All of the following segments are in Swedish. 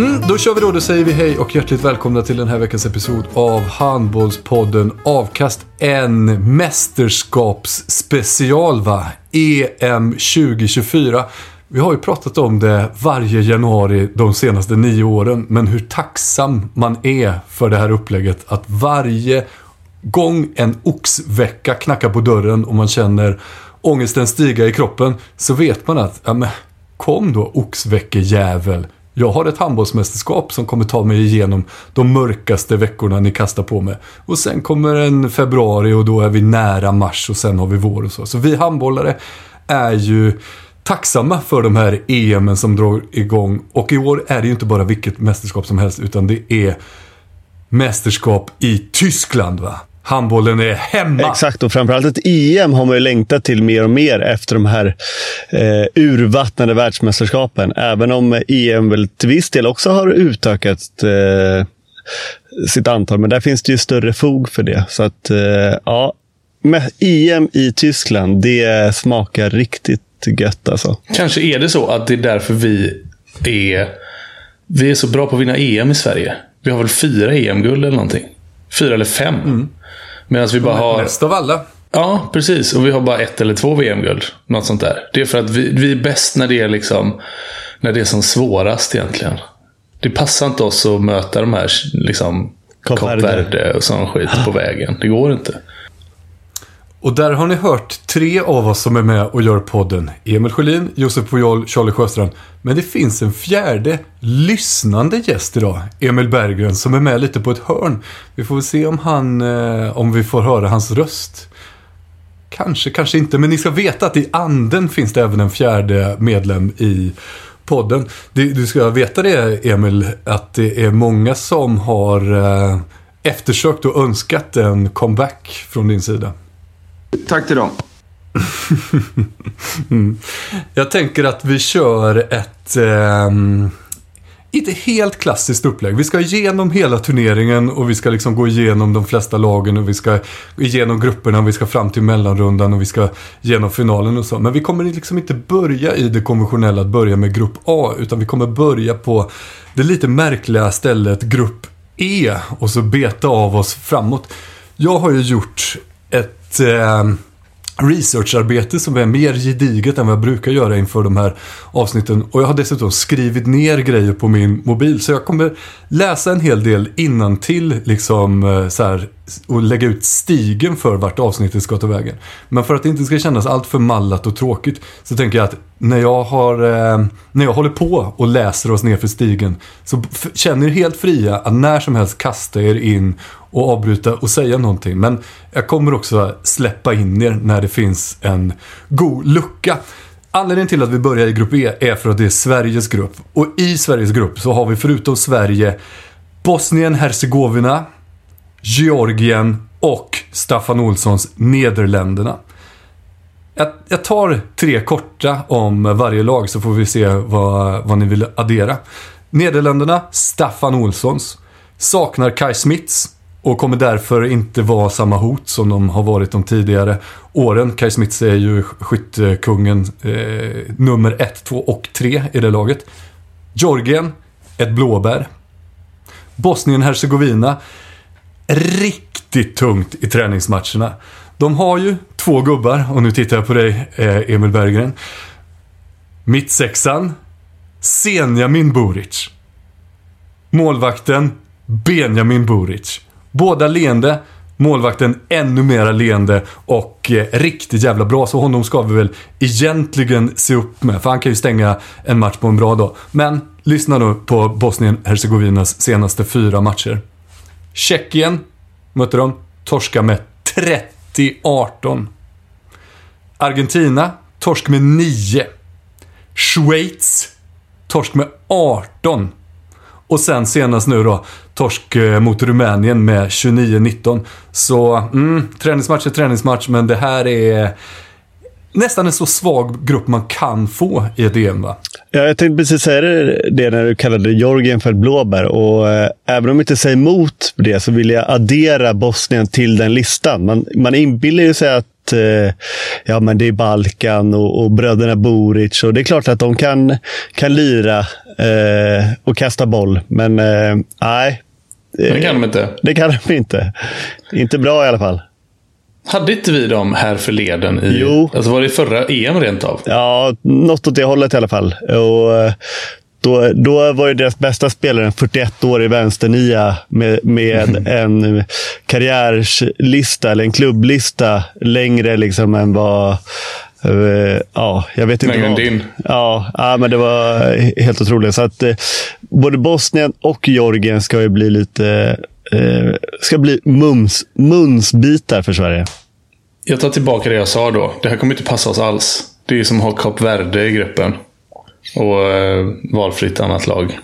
Mm, då kör vi då. Då säger vi hej och hjärtligt välkomna till den här veckans episod av Handbollspodden Avkast. En mästerskapsspecial va? EM 2024. Vi har ju pratat om det varje januari de senaste nio åren. Men hur tacksam man är för det här upplägget. Att varje gång en oxvecka knackar på dörren och man känner ångesten stiga i kroppen. Så vet man att, ja men kom då oxveckejävel. Jag har ett handbollsmästerskap som kommer ta mig igenom de mörkaste veckorna ni kastar på mig. Och sen kommer en februari och då är vi nära mars och sen har vi vår och så. Så vi handbollare är ju tacksamma för de här EMen som drar igång. Och i år är det ju inte bara vilket mästerskap som helst utan det är mästerskap i Tyskland va. Handbollen är hemma. Exakt, och framförallt ett EM har man ju längtat till mer och mer efter de här eh, urvattnade världsmästerskapen. Även om EM väl till viss del också har utökat eh, sitt antal, men där finns det ju större fog för det. Så att, eh, ja, med EM i Tyskland, det smakar riktigt gött alltså. Kanske är det så att det är därför vi är, vi är så bra på att vinna EM i Sverige. Vi har väl fyra EM-guld eller någonting. Fyra eller fem. Mm. Medan vi bara har... Mest av alla. Ja, precis. Och vi har bara ett eller två VM-guld. Något sånt där. Det är för att vi, vi är bäst när det är liksom när det är som svårast egentligen. Det passar inte oss att möta de här liksom Kap. Verde och sån skit på vägen. Det går inte. Och där har ni hört tre av oss som är med och gör podden. Emil Sjölin, Josef Pujol, Charlie Sjöstrand. Men det finns en fjärde lyssnande gäst idag. Emil Berggren som är med lite på ett hörn. Vi får väl se om han, eh, om vi får höra hans röst. Kanske, kanske inte. Men ni ska veta att i anden finns det även en fjärde medlem i podden. Du, du ska veta det Emil, att det är många som har eh, eftersökt och önskat en comeback från din sida. Tack till dem. Mm. Jag tänker att vi kör ett... Eh, inte helt klassiskt upplägg. Vi ska igenom hela turneringen och vi ska liksom gå igenom de flesta lagen och vi ska igenom grupperna och vi ska fram till mellanrundan och vi ska igenom finalen och så. Men vi kommer liksom inte börja i det konventionella att börja med grupp A utan vi kommer börja på det lite märkliga stället grupp E och så beta av oss framåt. Jag har ju gjort ett ehm, researcharbete som är mer gediget än vad jag brukar göra inför de här avsnitten. Och jag har dessutom skrivit ner grejer på min mobil. Så jag kommer läsa en hel del innantill liksom eh, så här, och lägga ut stigen för vart avsnittet ska ta vägen. Men för att det inte ska kännas allt för mallat och tråkigt så tänker jag att när jag, har, eh, när jag håller på och läser oss ner för stigen så känner er helt fria att när som helst kasta er in och avbryta och säga någonting. Men jag kommer också släppa in er när det finns en god lucka. Anledningen till att vi börjar i grupp E är för att det är Sveriges grupp. Och i Sveriges grupp så har vi förutom Sverige Bosnien-Hercegovina, Georgien och Staffan Olssons Nederländerna. Jag, jag tar tre korta om varje lag så får vi se vad, vad ni vill addera. Nederländerna, Staffan Olssons. Saknar Kai Smits och kommer därför inte vara samma hot som de har varit de tidigare åren. Kai Smits är ju skyttekungen eh, nummer ett, två och tre i det laget. Georgien, ett blåbär. Bosnien-Hercegovina. Riktigt tungt i träningsmatcherna. De har ju två gubbar, och nu tittar jag på dig eh, Emil Berggren. Mittsexan, Senjamin Buric. Målvakten, Benjamin Buric. Båda leende, målvakten ännu mera leende och eh, riktigt jävla bra. Så honom ska vi väl egentligen se upp med. För han kan ju stänga en match på en bra dag. Men lyssna nu på Bosnien-Hercegovinas senaste fyra matcher. Tjeckien mötte de, torska med 30-18. Argentina, torsk med 9. Schweiz, torsk med 18. Och sen senast nu då, torsk eh, mot Rumänien med 29-19. Så, mm, träningsmatch är träningsmatch, men det här är nästan en så svag grupp man kan få i ett EM va? Ja, jag tänkte precis säga det när du kallade Georgien för ett blåbär. Och, eh, även om jag inte säger emot det så vill jag addera Bosnien till den listan. Man, man inbillar ju sig att eh, ja, men det är Balkan och, och bröderna Boric. Och det är klart att de kan, kan lira eh, och kasta boll. Men eh, nej. Det kan de inte. Det kan de inte. Inte bra i alla fall. Hade inte vi dem här förleden? I, Jo. Alltså var det förra EM rent av? Ja, något åt det hållet i alla fall. Och, eh, då, då var ju deras bästa spelare en 41-årig vänsternia med, med en karriärslista, eller en klubblista, längre liksom än vad... eh, ja, jag vet inte Längre än vad. din. Ja, ja, men det var helt otroligt. Så att, eh, både Bosnien och Georgien ska ju bli lite... Eh, ska bli mums, munsbitar för Sverige. Jag tar tillbaka det jag sa då. Det här kommer inte passa oss alls. Det är som att ha Kap Verde i gruppen. Och eh, valfritt annat lag.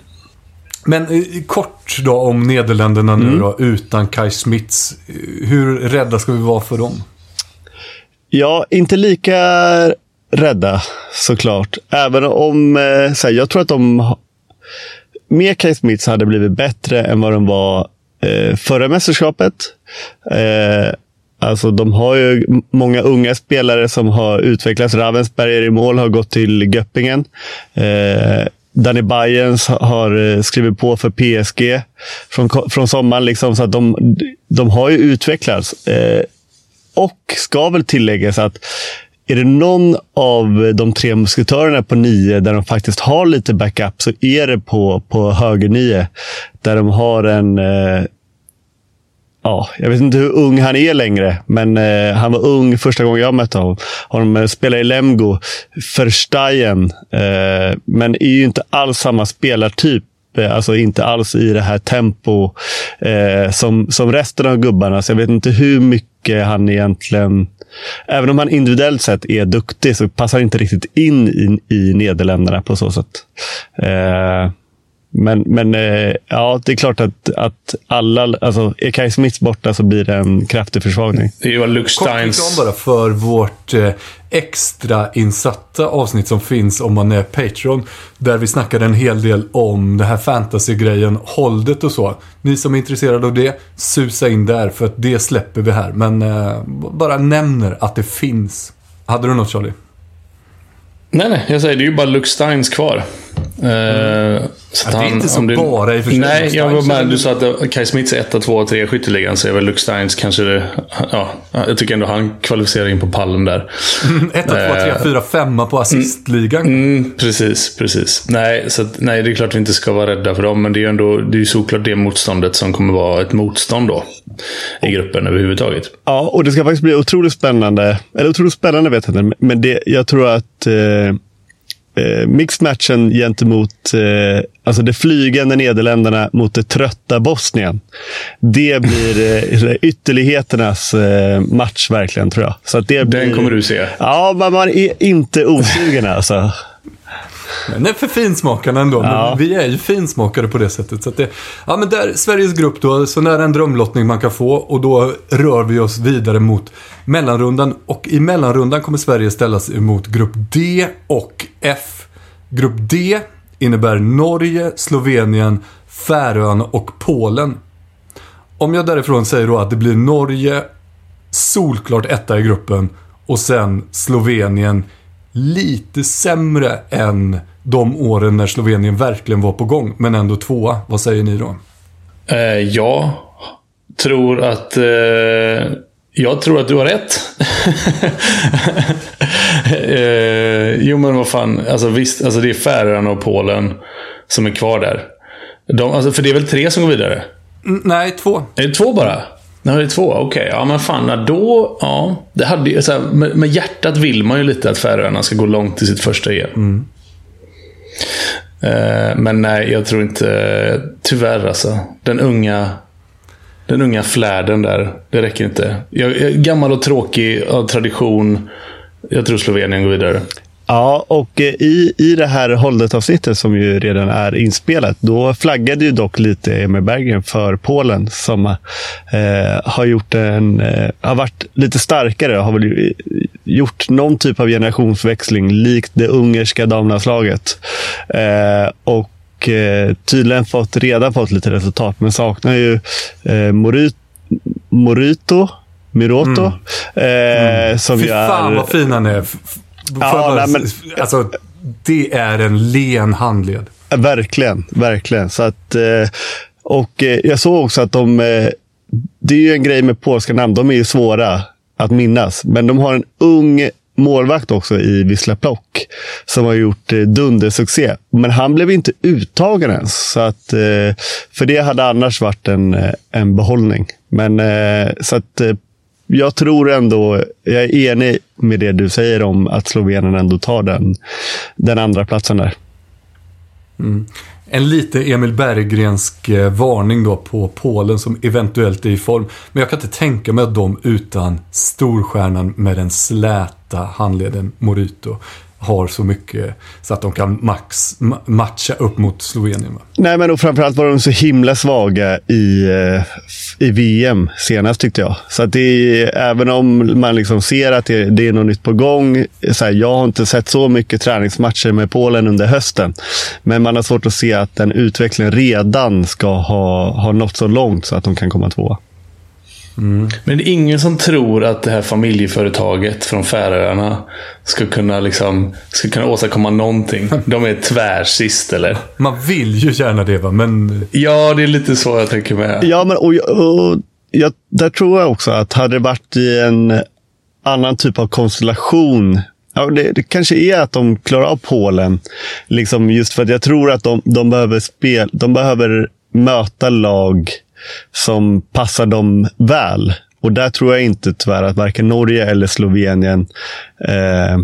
Men kort då om Nederländerna nu då, utan Kai Smits. Hur rädda ska vi vara för dem? Ja, inte lika rädda såklart. Även om eh, så här, jag tror att de med Kai Smiths hade blivit bättre än vad de var eh, förra mästerskapet. Eh, alltså, de har ju många unga spelare som har utvecklats. Ravensberger i mål har gått till Göppingen. Eh, Danny Bayerns har eh, skrivit på för PSG från, från sommaren. Liksom, så att de, de har ju utvecklats. Eh, och ska väl tilläggas att är det någon av de tre musketörerna på nio där de faktiskt har lite backup så är det på, på höger nio. Där de har en... Eh, ja, jag vet inte hur ung han är längre, men eh, han var ung första gången jag mötte honom. Han eh, spelar i Lemgo, Verstein, eh, men är ju inte alls samma spelartyp. Eh, alltså inte alls i det här tempo eh, som, som resten av gubbarna. Så jag vet inte hur mycket han egentligen... Även om han individuellt sett är duktig så passar han inte riktigt in i, i Nederländerna på så sätt. Eh, men, men eh, ja, det är klart att, att alla... Alltså, är Kai Smith borta så blir det en kraftig försvagning. Det är ju Luke Kort Steins... reklam bara för vårt eh, extra insatta avsnitt som finns om man är Patreon. Där vi snackade en hel del om det här fantasy-grejen, hållet och så. Ni som är intresserade av det, susa in där för att det släpper vi här. Men eh, bara nämner att det finns. Hade du något Charlie? Nej, nej. Jag säger det är ju bara Luke Steins kvar. Eh, så att det är inte så om bara i och för sig. Nej, jag med. Du sa att Kai Smits är 1, 2, 3 i skytteligan. Så är väl Luke Steins kanske... det- Ja, jag tycker ändå han kvalificerar in på pallen där. 1, 2, 3, 4, 5 på assistligan. Mm, precis, precis. Nej, så att, nej, det är klart vi inte ska vara rädda för dem. Men det är ju ändå det är ju såklart det motståndet som kommer vara ett motstånd då. I gruppen överhuvudtaget. Ja, och det ska faktiskt bli otroligt spännande. Eller otroligt spännande vet jag inte, men det, jag tror att eh, eh, mixed-matchen gentemot eh, alltså det flygande Nederländerna mot det trötta Bosnien. Det blir eh, ytterligheternas eh, match verkligen, tror jag. Så att det blir, Den kommer du se. Ja, men man är inte osugen alltså. Den är för finsmakarna ändå. Ja. Men vi är ju finsmakare på det sättet. Så det, ja, men där, Sveriges grupp då, så nära en drömlottning man kan få. Och då rör vi oss vidare mot mellanrundan. Och i mellanrundan kommer Sverige ställas emot grupp D och F. Grupp D innebär Norge, Slovenien, Färöarna och Polen. Om jag därifrån säger då att det blir Norge, solklart etta i gruppen. Och sen Slovenien lite sämre än de åren när Slovenien verkligen var på gång. Men ändå tvåa. Vad säger ni då? Eh, jag tror att... Eh, jag tror att du har rätt. eh, jo, men vad fan. Alltså, visst, alltså, det är Färöarna och Polen som är kvar där. De, alltså, för det är väl tre som går vidare? Mm, nej, två. Är det två bara? Är två. Okej, okay. ja men fan. Då... Ja, det hade, så här, med, med, hjärtat vill man ju lite att Färöarna ska gå långt i sitt första EM. Mm. Eh, men nej, jag tror inte... Tyvärr alltså. Den unga... Den unga flärden där. Det räcker inte. Jag, jag, gammal och tråkig av tradition. Jag tror Slovenien går vidare. Ja, och eh, i, i det här Holdet-avsnittet som ju redan är inspelat, då flaggade ju dock lite Emil Berggren för Polen som eh, har gjort en, eh, har varit lite starkare och har väl gjort någon typ av generationsväxling likt det ungerska damlandslaget. Eh, och eh, tydligen fått, redan fått lite resultat, men saknar ju eh, Morit, Morito, Miroto. Mm. Mm. Som Fy fan är, vad fin han är. Ja, nej, men, alltså, det är en len handled. Verkligen, verkligen. Så att, eh, och eh, jag såg också att de... Eh, det är ju en grej med polska namn. De är ju svåra att minnas. Men de har en ung målvakt också i Wisla Plock som har gjort dundersuccé. Men han blev inte uttagen ens. Så att, för det hade annars varit en, en behållning. Men så att jag tror ändå, jag är enig med det du säger om att Slovenien ändå tar den, den andra platsen där. Mm. En lite Emil Berggrensk eh, varning då på Polen som eventuellt är i form. Men jag kan inte tänka mig att de utan storstjärnan med den släta handleden Morito har så mycket så att de kan max matcha upp mot Slovenien. Va? Nej, men och framförallt var de så himla svaga i, eh, i VM senast tyckte jag. Så att det är, även om man liksom ser att det, det är något nytt på gång. Så här, jag har inte sett så mycket träningsmatcher med Polen under hösten. Men man har svårt att se att den utvecklingen redan ska ha, ha nått så långt så att de kan komma tvåa. Mm. Men det är ingen som tror att det här familjeföretaget från Färöarna ska kunna, liksom, ska kunna åstadkomma någonting. De är tvärsist, eller? Man vill ju gärna det, va? Men... Ja, det är lite så jag tänker med. Ja, men och, och, jag, där tror jag också att hade det varit i en annan typ av konstellation Ja, det, det, kanske är att de klarar av Polen. Liksom just för att jag tror att de, de behöver spel, de behöver möta lag som passar dem väl. Och där tror jag inte tyvärr att varken Norge eller Slovenien eh,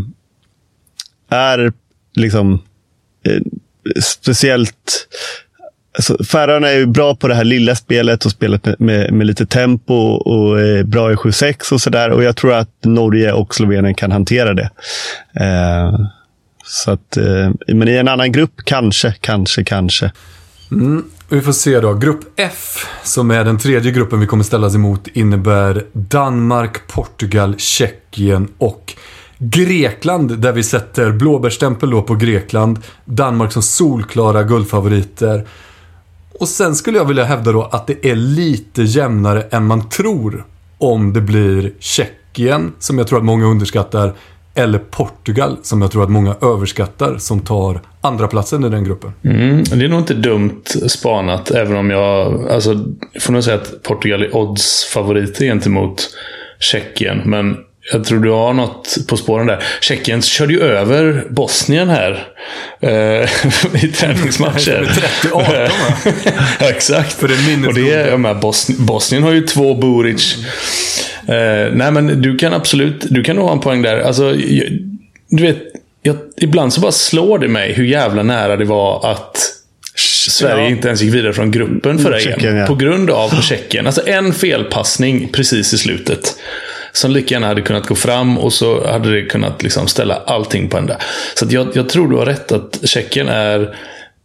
är liksom eh, speciellt Alltså, Färöarna är ju bra på det här lilla spelet och spelet med, med, med lite tempo och är bra i 7-6 och sådär. Och jag tror att Norge och Slovenien kan hantera det. Eh, så att, eh, men i en annan grupp, kanske, kanske, kanske. Mm. Vi får se då. Grupp F, som är den tredje gruppen vi kommer ställas emot, innebär Danmark, Portugal, Tjeckien och Grekland, där vi sätter blåbärstämpel då på Grekland. Danmark som solklara guldfavoriter. Och sen skulle jag vilja hävda då att det är lite jämnare än man tror. Om det blir Tjeckien, som jag tror att många underskattar, eller Portugal, som jag tror att många överskattar, som tar andra platsen i den gruppen. Mm, det är nog inte dumt spanat, även om jag... Alltså, jag får nog säga att Portugal är odds-favoriter gentemot Tjeckien. Men jag tror du har något på spåren där. Tjeckien körde ju över Bosnien här. Eh, I träningsmatcher. 30-18 ja, exakt. För det Och det är, med, Bosnien, Bosnien har ju två Boric. Eh, nej, men du kan absolut... Du kan nog ha en poäng där. Alltså, du vet, jag, ibland så bara slår det mig hur jävla nära det var att Sverige ja. inte ens gick vidare från gruppen förra EM. Ja. På grund av Tjeckien. Alltså en felpassning precis i slutet. Som lika gärna hade kunnat gå fram och så hade det kunnat liksom ställa allting på ända. Så jag, jag tror du har rätt att Tjeckien är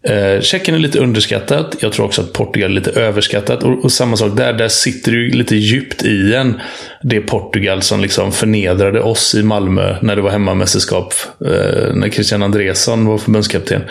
Eh, Tjeckien är lite underskattat. Jag tror också att Portugal är lite överskattat. Och, och samma sak där. Där sitter du lite djupt i en. Det Portugal som liksom förnedrade oss i Malmö när det var hemmamästerskap. Eh, när Christian Andresson var förbundskapten.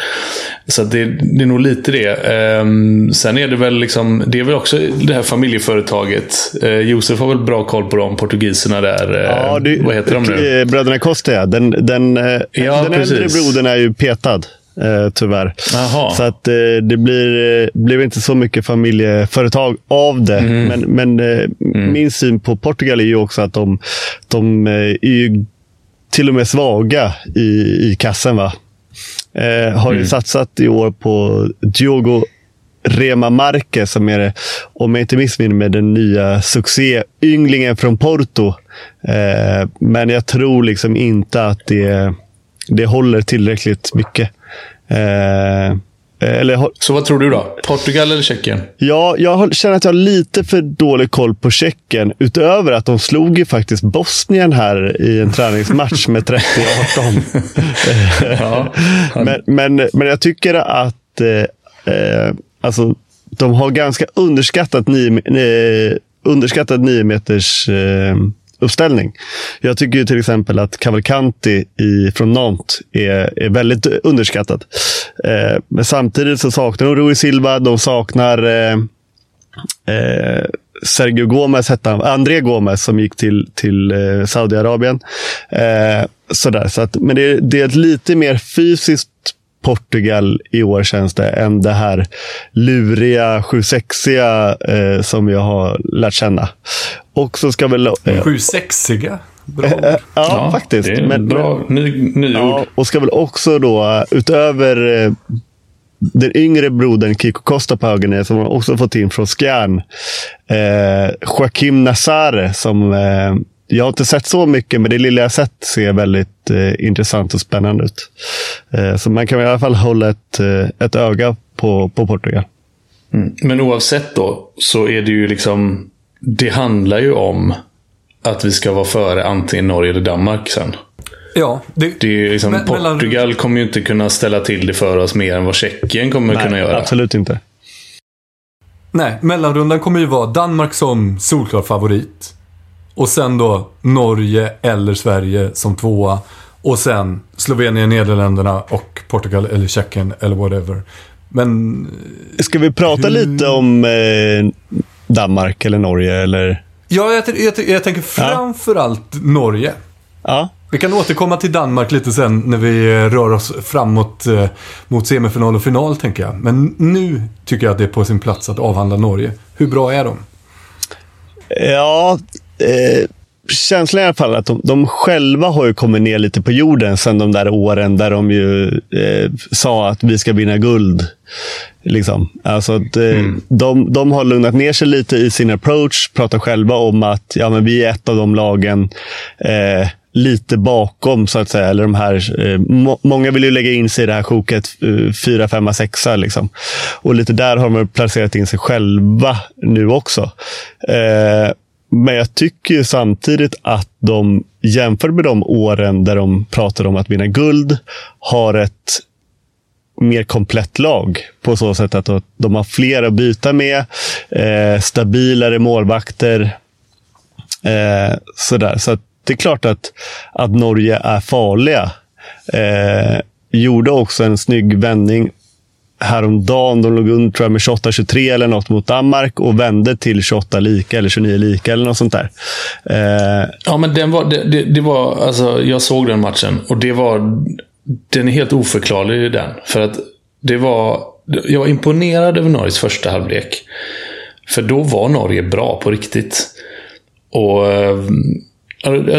Så det, det, är nog lite det. Eh, sen är det väl liksom, det är väl också det här familjeföretaget. Eh, Josef har väl bra koll på de portugiserna där. Eh, ja, vad heter de nu? Bröderna Costa, ja. Den, den, ja, den äldre brodern är ju petad. Eh, tyvärr. Aha. Så att eh, det blir, eh, blir inte så mycket familjeföretag av det. Mm. Men, men eh, mm. min syn på Portugal är ju också att de, de eh, är till och med svaga i, i kassen. Va? Har mm. ju satsat i år på Diogo Rema Marque som är, om jag inte missminner mig, den nya succéynglingen från Porto. Eh, men jag tror liksom inte att det, det håller tillräckligt mycket. Eh, eller, så vad tror du då? Portugal eller Tjeckien? Ja, jag känner att jag har lite för dålig koll på Tjeckien. Utöver att de slog ju faktiskt Bosnien här i en träningsmatch med 30-18. ja, men, men, men jag tycker att eh, eh Alltså, de har ganska underskattat nio, eh, underskattat nio meters eh, uppställning. Jag tycker till exempel att Cavalcanti i, från Nantes är, är väldigt underskattad. Eh, men samtidigt så saknar de Rui Silva, de saknar eh, eh, Sergio Gomez, hette han, André Gomez, som gick till, till eh, Saudiarabien. Eh, sådär, så att, men det, det är ett lite mer fysiskt Portugal i år känns det, än det här luriga, 7-6iga eh, som jag har lärt känna. Och så ska väl... Eh, 7-6iga? Bra eh, ja, ja, faktiskt. Det är men, bra ny, ny ja, Och ska väl också då, utöver eh, den yngre brodern Kiko Costa på höger som har också fått in från Skjern. Eh, Joaquim Nazare som eh, jag har inte sett så mycket, men det lilla jag sett ser väldigt eh, intressant och spännande ut. Eh, så man kan i alla fall hålla ett, eh, ett öga på, på Portugal. Mm. Men oavsett då, så är det ju liksom... Det handlar ju om att vi ska vara före antingen Norge eller Danmark sen. Ja. Det, det är liksom, men, Portugal mellan... kommer ju inte kunna ställa till det för oss mer än vad Tjeckien kommer Nej, kunna göra. absolut inte. Nej, mellanrundan kommer ju vara Danmark som solklar favorit. Och sen då Norge eller Sverige som tvåa. Och sen Slovenien, Nederländerna och Portugal eller Tjeckien eller whatever. Men... Ska vi prata hur... lite om eh, Danmark eller Norge eller? Ja, jag, jag, jag tänker framförallt ja. Norge. Ja. Vi kan återkomma till Danmark lite sen när vi eh, rör oss framåt eh, mot semifinal och final, tänker jag. Men nu tycker jag att det är på sin plats att avhandla Norge. Hur bra är de? Ja, eh, känslan i alla fall att de, de själva har ju kommit ner lite på jorden sen de där åren där de ju eh, sa att vi ska vinna guld. Liksom. Alltså att, eh, mm. de, de har lugnat ner sig lite i sin approach, pratar själva om att ja, men vi är ett av de lagen eh, lite bakom, så att säga. Eller de här, eh, må, många vill ju lägga in sig i det här sjoket eh, 4, 5, 6. Liksom. Och lite där har de placerat in sig själva nu också. Eh, men jag tycker samtidigt att de, jämfört med de åren där de pratade om att vinna guld, har ett mer komplett lag. På så sätt att de har fler att byta med, eh, stabilare målvakter. Eh, sådär. Så det är klart att, att Norge är farliga. Eh, gjorde också en snygg vändning häromdagen. De låg under tror jag, med 28-23 eller något mot Danmark och vände till 28 lika eller 29 lika eller något sånt där. Eh... Ja, men den var, det, det, det, var, alltså, jag såg den matchen och det var, den är helt oförklarlig den. För att det var, jag var imponerad över Norges första halvlek. För då var Norge bra på riktigt. Och eh,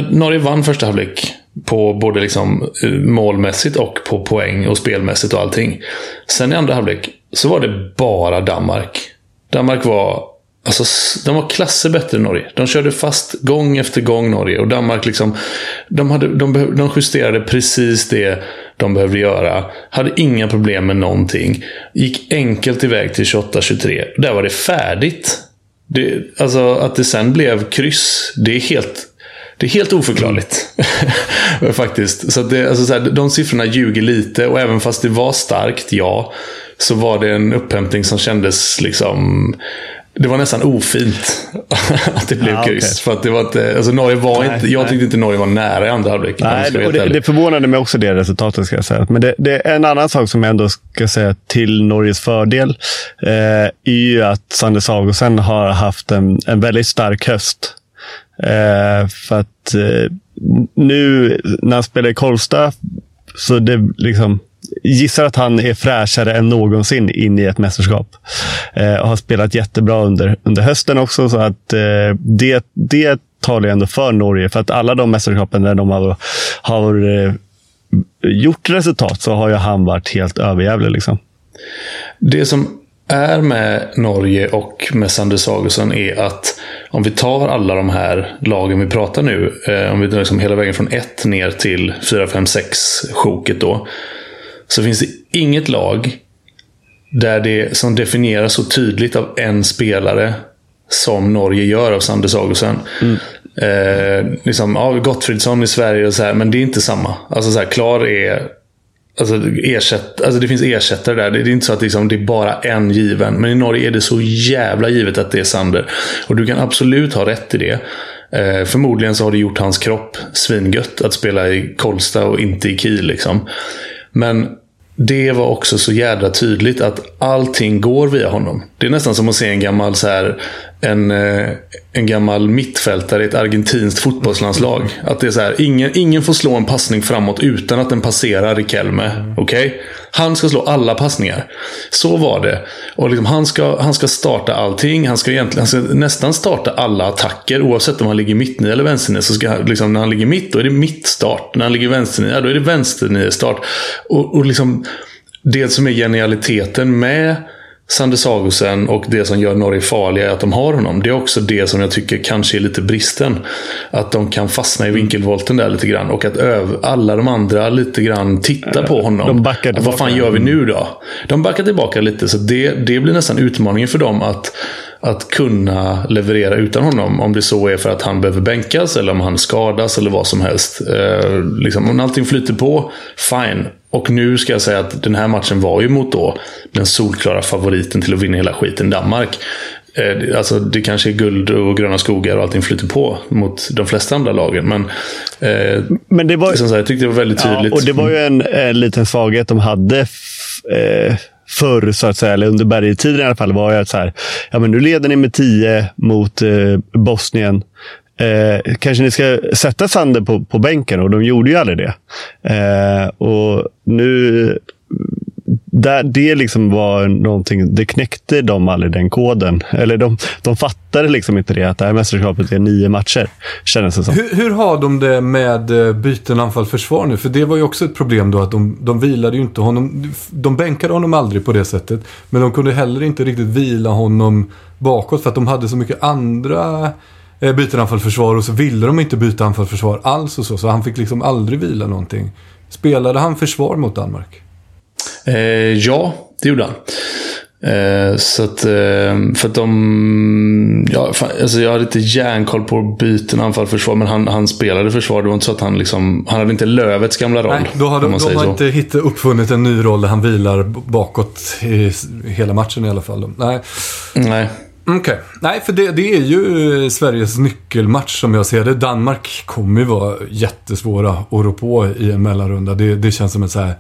Norge vann första halvlek på både liksom eh, målmässigt och på poäng och spelmässigt och allting. Sen i andra halvlek så var det bara Danmark. Danmark var Alltså, de var klasser bättre än Norge. De körde fast gång efter gång Norge. Och Danmark liksom... De, hade, de, behöv, de justerade precis det de behövde göra. Hade inga problem med någonting. Gick enkelt iväg till 28-23. Där var det färdigt. Det, alltså att det sen blev kryss, det är helt det är helt oförklarligt. Faktiskt. Så, det, alltså så här, de siffrorna ljuger lite och även fast det var starkt, ja. Så var det en upphämtning som kändes liksom... Det var nästan ofint att det blev ja, kryss. Okay. För att det var inte, alltså Norge var nej, inte, jag nej. tyckte inte Norge var nära i andra halvlek. Nej, och det, det förvånade mig också det resultatet ska jag säga. Men det, det, är en annan sak som jag ändå ska säga till Norges fördel. Eh, är ju att Sander Sagosen har haft en, en väldigt stark höst. Eh, för att eh, nu när han spelar i Kolsta, så det liksom gissar att han är fräschare än någonsin in i ett mästerskap. Eh, och har spelat jättebra under, under hösten också. Så att eh, det, det talar ändå för Norge. För att alla de mästerskapen där de har, har eh, gjort resultat så har ju han varit helt överjävlig. Liksom. Det som är med Norge och med Sander Sagosen är att om vi tar alla de här lagen vi pratar nu, eh, om vi drar liksom hela vägen från 1 ner till 4, 5, 6 sjoket då. Så finns det inget lag där det som definieras så tydligt av en spelare som Norge gör av Sander Sagosen. Mm. Eh, liksom, ja, Gottfridsson i Sverige och så här, men det är inte samma. Alltså så här, Klar är Alltså, ersätt, alltså det finns ersättare där. Det är inte så att liksom, det är bara en given. Men i Norge är det så jävla givet att det är Sander. Och du kan absolut ha rätt i det. Eh, förmodligen så har det gjort hans kropp svingött att spela i Kolsta och inte i Kiel. Liksom. Men det var också så jädra tydligt att allting går via honom. Det är nästan som att se en gammal så här, en, eh, en gammal mittfältare i ett argentinskt fotbollslandslag. Att det är så här, ingen, ingen får slå en passning framåt utan att den passerar Rikelme. Okej? Okay? Han ska slå alla passningar. Så var det. Och liksom, han, ska, han ska starta allting. Han ska, egentligen, han ska nästan starta alla attacker. Oavsett om han ligger mitt eller vänster så ska liksom, När han ligger mitt, då är det mittstart. När han ligger vänster då är det vänster start. Och, och liksom, det som är genialiteten med Sander Sagosen och det som gör Norge farliga är att de har honom. Det är också det som jag tycker kanske är lite bristen. Att de kan fastna i vinkelvolten där lite grann och att alla de andra lite grann tittar på honom. De backar tillbaka. Vad fan gör vi nu då? De backar tillbaka lite, så det, det blir nästan utmaningen för dem att att kunna leverera utan honom. Om det så är för att han behöver bänkas eller om han skadas eller vad som helst. Eh, liksom, om allting flyter på, fine. Och nu ska jag säga att den här matchen var ju mot då den solklara favoriten till att vinna hela skiten, Danmark. Eh, alltså det kanske är guld och gröna skogar och allting flyter på mot de flesta andra lagen. Men, eh, men det var, som sagt, jag tyckte det var väldigt tydligt. Ja, och det var ju en, en liten svaghet de hade. Eh, förr, så att säga, eller under bergtiden i alla fall, var ju att så här, ja, men nu leder ni med 10 mot eh, Bosnien. Eh, kanske ni ska sätta Sander på, på bänken och de gjorde ju aldrig det. Eh, och nu där, det liksom var någonting, det knäckte de aldrig den koden. Eller de, de fattade liksom inte det, att det här mästerskapet är nio matcher. Kändes det som. Hur, hur har de det med eh, byten anfall-försvar nu? För det var ju också ett problem då att de, de vilade ju inte honom. De bänkade honom aldrig på det sättet. Men de kunde heller inte riktigt vila honom bakåt för att de hade så mycket andra eh, byten anfall-försvar och så ville de inte byta anfall-försvar alls och så. Så han fick liksom aldrig vila någonting. Spelade han försvar mot Danmark? Eh, ja, det gjorde han. Eh, så att, eh, för att de... Ja, fan, alltså jag hade inte järnkoll på byten anfall försvar, men han, han spelade försvar. Det var inte så att han liksom... Han hade inte Lövets gamla roll. Nej, då har de, har inte hittat, uppfunnit en ny roll där han vilar bakåt i hela matchen i alla fall. Nej. Nej. Okej. Okay. Nej, för det, det, är ju Sveriges nyckelmatch som jag ser det. Danmark kommer ju vara jättesvåra att rå på i en mellanrunda. Det, det känns som en så här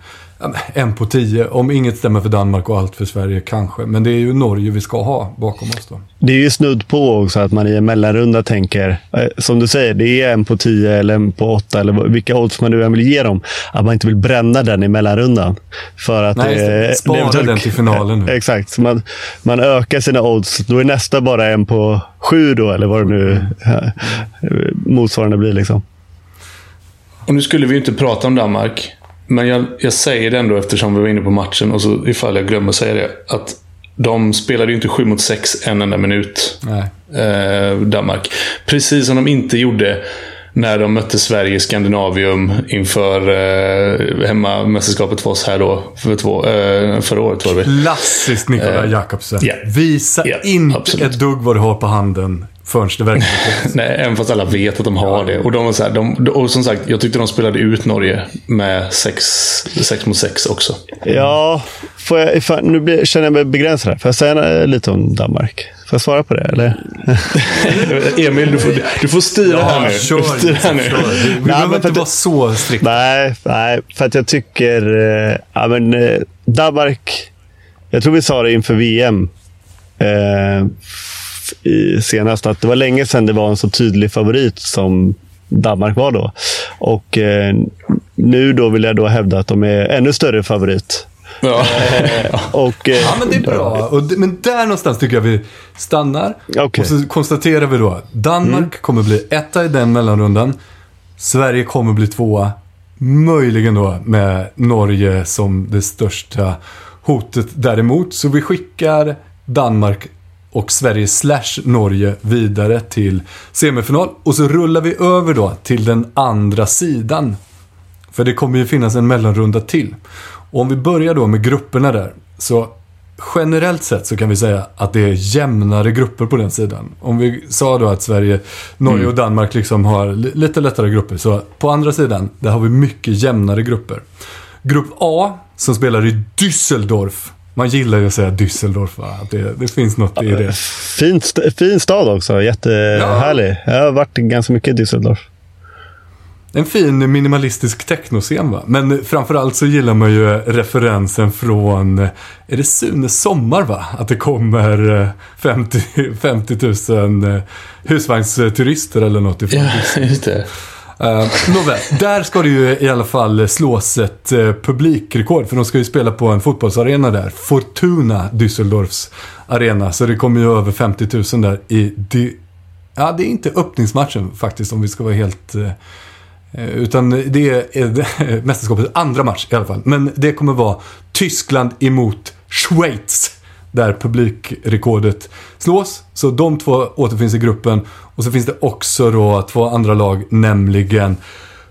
en på tio. Om inget stämmer för Danmark och allt för Sverige kanske. Men det är ju Norge vi ska ha bakom oss då. Det är ju snudd på också att man i en mellanrunda tänker, eh, som du säger, det är en på tio eller en på åtta eller vilka odds man nu än vill ge dem. Att man inte vill bränna den i mellanrundan. För att Nej, det, spara det, den till finalen nu. Exakt. Så man, man ökar sina odds. Då är nästa bara en på sju då, eller vad det nu motsvarande blir. Liksom. Och nu skulle vi ju inte prata om Danmark. Men jag, jag säger det ändå eftersom vi var inne på matchen och så ifall jag glömmer säga det. Att de spelade ju inte 7 mot 6 en enda minut. Eh, Danmark. Precis som de inte gjorde när de mötte Sverige i Skandinavium inför eh, hemmamästerskapet för oss här då. För två, eh, förra året var det Klassiskt Nikolaj eh, Jakobsen. Yeah. Visa yeah, inte absolut. ett dugg vad du har på handen förrän det verkligen Nej, även fast alla vet att de har det. Och, de var så här, de, och som sagt, jag tyckte de spelade ut Norge med 6 mot 6 också. Ja, får jag, fan, nu blir, känner jag mig begränsad här. Får jag säga lite om Danmark? Får jag svara på det, eller? Emil, du får, du får styra ja, här nu. Kör, styra här nu. Kör. Vi behöver inte vara så strikt. Nej, nej, för att jag tycker... Eh, ja, men, eh, Danmark... Jag tror vi sa det inför VM. Eh, i senast att det var länge sedan det var en så tydlig favorit som Danmark var då. Och eh, nu då vill jag då hävda att de är ännu större favorit. Ja. och, ja, men det är bra. Och, men där någonstans tycker jag vi stannar. Okay. Och så konstaterar vi då. Danmark mm. kommer bli etta i den mellanrundan. Sverige kommer bli tvåa. Möjligen då med Norge som det största hotet däremot. Så vi skickar Danmark och Sverige slash Norge vidare till semifinal. Och så rullar vi över då till den andra sidan. För det kommer ju finnas en mellanrunda till. Och om vi börjar då med grupperna där. Så generellt sett så kan vi säga att det är jämnare grupper på den sidan. Om vi sa då att Sverige, Norge mm. och Danmark liksom har lite lättare grupper. Så på andra sidan, där har vi mycket jämnare grupper. Grupp A, som spelar i Düsseldorf. Man gillar ju att säga Düsseldorf, va? Det, det finns något i det. Fin, fin stad också, jättehärlig. Ja. Jag har varit ganska mycket i Düsseldorf. En fin minimalistisk technoscen va? Men framförallt så gillar man ju referensen från, är det Sune Sommar va? Att det kommer 50, 50 000 husvagnsturister eller något ifrån Ja, just det. Eh, uh, Nåväl, där ska det ju i alla fall slås ett uh, publikrekord. För de ska ju spela på en fotbollsarena där. Fortuna Düsseldorfs arena. Så det kommer ju över 50 000 där i... Di ja, det är inte öppningsmatchen faktiskt om vi ska vara helt... Uh, utan det är mästerskapets andra match i alla fall. Men det kommer vara Tyskland emot Schweiz. Där publikrekordet slås. Så de två återfinns i gruppen. Och så finns det också då två andra lag, nämligen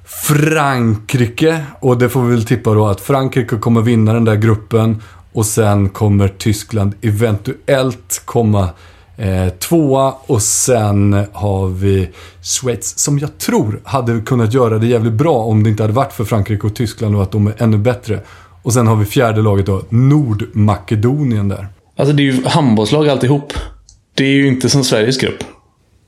Frankrike. Och det får vi väl tippa då att Frankrike kommer vinna den där gruppen. Och sen kommer Tyskland eventuellt komma eh, tvåa. Och sen har vi Schweiz som jag tror hade kunnat göra det jävligt bra om det inte hade varit för Frankrike och Tyskland och att de är ännu bättre. Och sen har vi fjärde laget då, Nordmakedonien där. Alltså det är ju handbollslag alltihop. Det är ju inte som Sveriges grupp.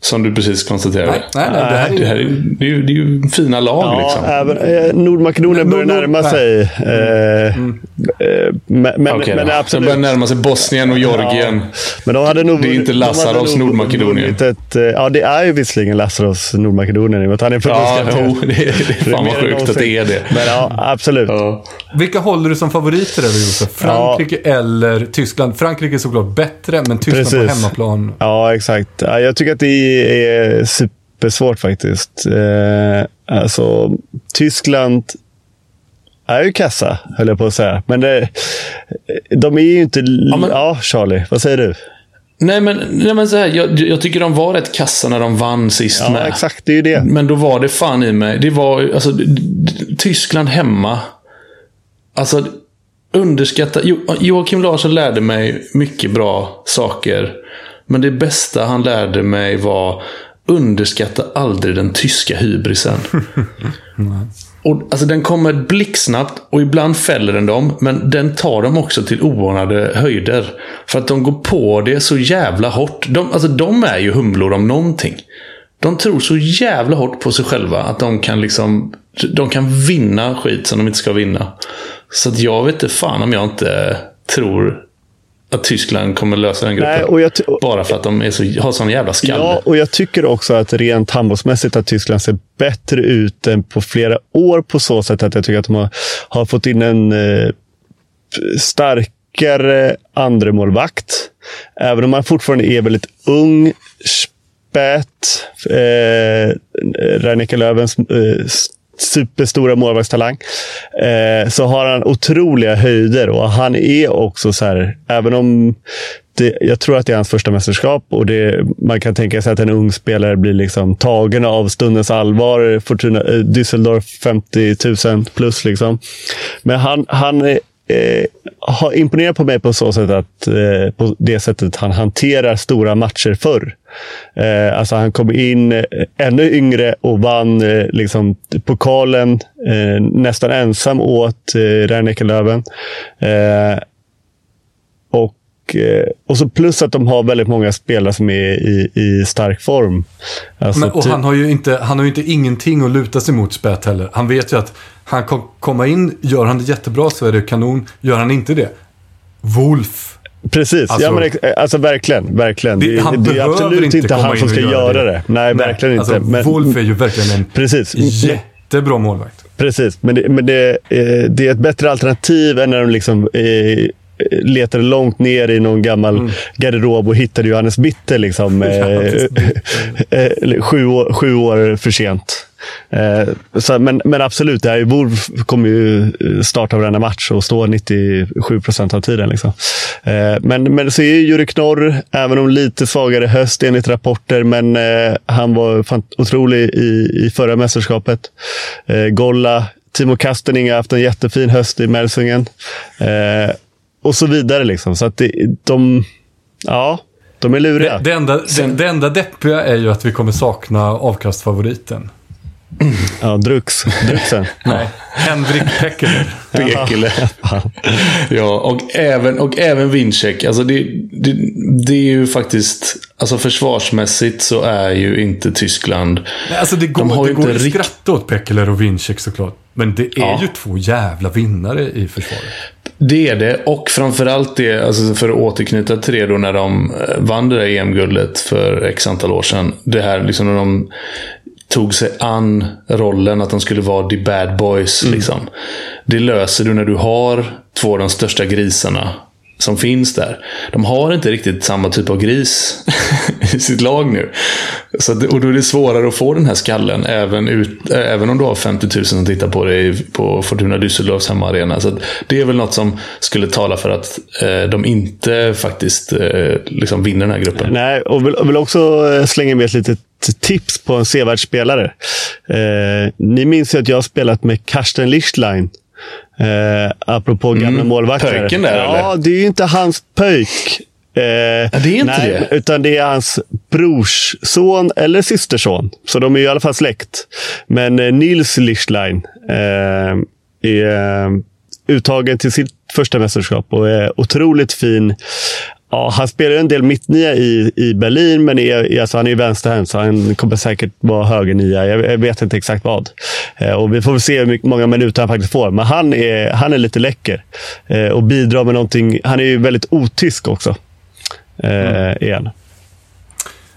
Som du precis konstaterade. Nej, nej, nej, det, här är, det, här är, det, är ju, det är ju fina lag. Ja, liksom. även, eh, Nordmakedonien börjar närma sig. Eh, mm. eh, men, okay, men absolut. De börjar närma sig Bosnien och Georgien. Ja, men de hade nog, det är inte Lazarovs Nordmakedonien. Ett, eh, ja, det är ju visserligen Lazarovs Nordmakedonien. Att han är ja, jo, det, är, det är fan vad sjukt att det är det. Men ja, absolut. Ja. Vilka håller du som favoriter över Josef? Frankrike ja. eller Tyskland? Frankrike är såklart bättre, men Tyskland Precis. på hemmaplan. Ja, exakt. Jag tycker att det är är supersvårt faktiskt. Eh, alltså, Tyskland är ju kassa, höll jag på att säga. Men det, de är ju inte... Ja, men, ja, Charlie, vad säger du? Nej, men, nej, men så här, jag, jag, tycker de var rätt kassa när de vann sist ja, med. exakt. Det är ju det. Men då var det fan i mig. Det var alltså, Tyskland hemma. Alltså, underskatta. Jo, Joakim Larsson lärde mig mycket bra saker men det bästa han lärde mig var underskatta aldrig den tyska hybrisen. och, alltså, den kommer blixtsnabbt och ibland fäller den dem. Men den tar dem också till oanade höjder. För att de går på det så jävla hårt. De, alltså, de är ju humlor om någonting. De tror så jävla hårt på sig själva att de kan liksom de kan vinna skit som de inte ska vinna. Så att jag vet inte fan om jag inte tror att Tyskland kommer lösa den gruppen. Nej, bara för att de är så, har sån jävla skalle. Ja, och jag tycker också att rent handbollsmässigt att Tyskland ser bättre ut än på flera år på så sätt att jag tycker att de har, har fått in en eh, starkare andremålvakt. Även om man fortfarande är väldigt ung, spät. Eh, Reineke Lövens eh, superstora målvaktstalang. Eh, så har han otroliga höjder och han är också så här, även om det, jag tror att det är hans första mästerskap och det, man kan tänka sig att en ung spelare blir liksom tagen av stundens allvar. Fortuna, eh, Düsseldorf 50 000 plus. Liksom. Men han, han är eh, har imponerat på mig på så sätt att eh, på det sättet han hanterar stora matcher förr. Eh, alltså han kom in eh, ännu yngre och vann eh, liksom, pokalen eh, nästan ensam åt eh, Rhein-Löven. Eh, och och så plus att de har väldigt många spelare som är i, i stark form. Alltså Men, och han har ju inte, han har ju inte ingenting att luta sig mot spät heller. Han vet ju att han kan komma in, gör han det jättebra så är det kanon. Gör han inte det, Wolf. Precis, alltså, ja, men, alltså verkligen. verkligen. Det, han det, det är absolut inte, inte han som ska göra det. det. Nej, Nej, verkligen inte. Alltså, men, Wolf är ju verkligen en precis. jättebra målvakt. Precis, men, det, men det, eh, det är ett bättre alternativ än när de liksom eh, letade långt ner i någon gammal mm. garderob och hittade Johannes Bitter liksom, eh, eh, sju, år, sju år för sent. Eh, så, men, men absolut, det här, Wolf kommer ju starta varenda match och stå 97 procent av tiden. Liksom. Eh, men, men så är Juri Knorr, även om lite svagare höst enligt rapporter, men eh, han var otrolig i, i förra mästerskapet. Eh, Golla, Timo Kastening har haft en jättefin höst i Melsungen. Och så vidare. Liksom. Så att det, de, ja, de är luriga. Det, det, enda, det, det enda deppiga är ju att vi kommer sakna avkastfavoriten. Ja, Drux. Druxen. Nej, Henrik Pekkeler. Pekele. ja, och även, och även Winczek. Alltså det, det, det, är ju faktiskt... Alltså försvarsmässigt så är ju inte Tyskland... Nej, alltså det går, de har det går att rikt... skratta åt Pekkeler och Winczek såklart. Men det är ja. ju två jävla vinnare i försvaret. Det är det. Och framförallt det, alltså för att återknyta till det då när de eh, vann det där EM-guldet för x antal år sedan. Det här liksom när de tog sig an rollen att de skulle vara the bad boys. Mm. Liksom. Det löser du när du har två av de största grisarna som finns där. De har inte riktigt samma typ av gris i sitt lag nu. Så att, och då är det svårare att få den här skallen, även, ut, även om du har 50 000 som tittar på dig på Fortuna Düsseldorfs hemmaarena. Så det är väl något som skulle tala för att eh, de inte faktiskt eh, liksom vinner den här gruppen. Nej, och vill, vill också eh, slänga med ett litet tips på en sevärd spelare. Eh, ni minns ju att jag har spelat med Karsten Lichtlein Eh, apropå gamla mm. målvakter. Pöjken där Ja, eller? det är ju inte hans pöjk. Eh, ja, det är inte nej, det? Utan det är hans brorsson eller systerson. Så de är i alla fall släkt. Men eh, Nils Lichtlein eh, är eh, uttagen till sitt första mästerskap och är otroligt fin. Ja, han spelar en del mittnia i, i Berlin, men är, alltså han är vänsterhänt, så han kommer säkert vara högernia. Jag, jag vet inte exakt vad. Eh, och vi får väl se hur många minuter han faktiskt får. Men han är, han är lite läcker eh, och bidrar med någonting. Han är ju väldigt otysk också. Eh, mm. Igen.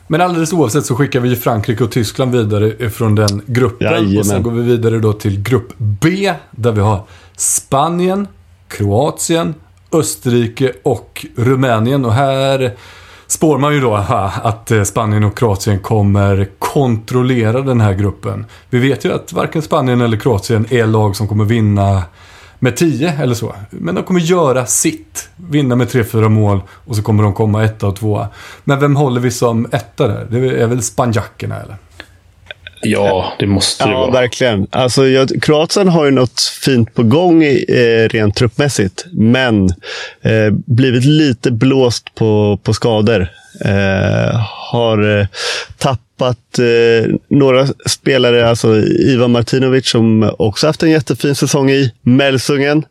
Men alldeles oavsett så skickar vi Frankrike och Tyskland vidare från den gruppen. Jajamän. Och sen går vi vidare då till grupp B, där vi har Spanien, Kroatien, Österrike och Rumänien. Och här spår man ju då att eh, Spanien och Kroatien kommer kontrollera den här gruppen. Vi vet ju att varken Spanien eller Kroatien är lag som kommer vinna med 10 eller så. Men de kommer göra sitt. Vinna med 3-4 mål och så kommer de komma etta och tvåa. Men vem håller vi som etta där? Det är väl spanjackerna eller? Ja, det måste det ja, vara. verkligen. Alltså, jag, Kroatien har ju något fint på gång eh, rent truppmässigt, men eh, blivit lite blåst på, på skador. Eh, har eh, tappat eh, några spelare, alltså Ivan Martinovic som också haft en jättefin säsong i Melsungen.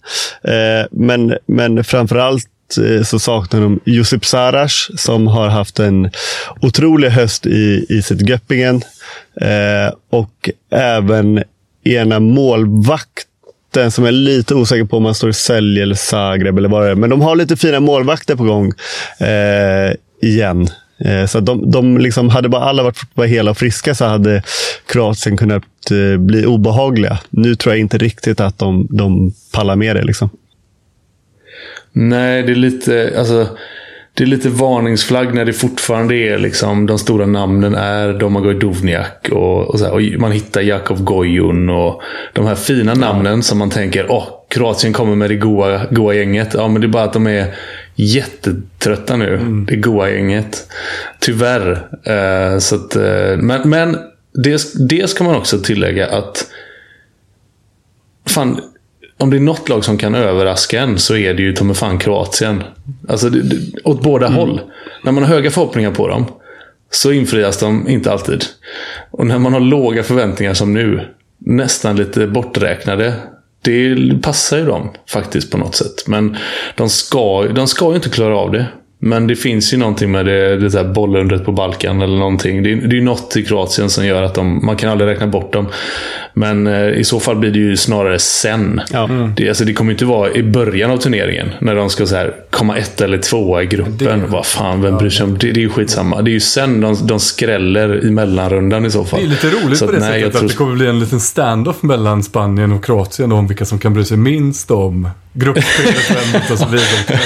Eh, men, men framförallt Eh, så saknar de Josip Saras, som har haft en otrolig höst i, i sitt Göppingen. Eh, och även ena målvakten som är lite osäker på om han står i Sälj eller Zagreb eller vad det är. Men de har lite fina målvakter på gång eh, igen. Eh, så de, de liksom, hade bara alla varit bara hela och friska så hade Kroatien kunnat eh, bli obehagliga. Nu tror jag inte riktigt att de, de pallar med det. Liksom. Nej, det är lite... Alltså, det är lite varningsflagg när det fortfarande är liksom de stora namnen är Domagoj Dovniak och, och, här, och man hittar Jakov Gojun och de här fina namnen som man tänker åh, Kroatien kommer med det goa, goa gänget. Ja, men det är bara att de är jättetrötta nu. Mm. Det goa gänget. Tyvärr. Uh, så att, uh, men men det, det ska man också tillägga att Fan, om det är något lag som kan överraska en så är det ju Tomme fan Kroatien. Alltså det, det, åt båda mm. håll. När man har höga förhoppningar på dem så infrias de inte alltid. Och när man har låga förväntningar som nu, nästan lite borträknade. Det passar ju dem faktiskt på något sätt. Men de ska, de ska ju inte klara av det. Men det finns ju någonting med det, det där bollundret på Balkan eller någonting. Det, det är ju något i Kroatien som gör att de, man kan aldrig räkna bort dem. Men eh, i så fall blir det ju snarare sen. Ja. Mm. Det, alltså, det kommer ju inte vara i början av turneringen. När de ska så här, komma ett eller tvåa i gruppen. Det, Vad fan, vem bryr sig om det? Det är ju skitsamma. Det är ju sen de, de skräller i mellanrundan i så fall. Det är lite roligt så på det nej, sättet tror... att det kommer bli en liten standoff mellan Spanien och Kroatien om vilka som kan bry sig minst om gruppspelet och så vidare.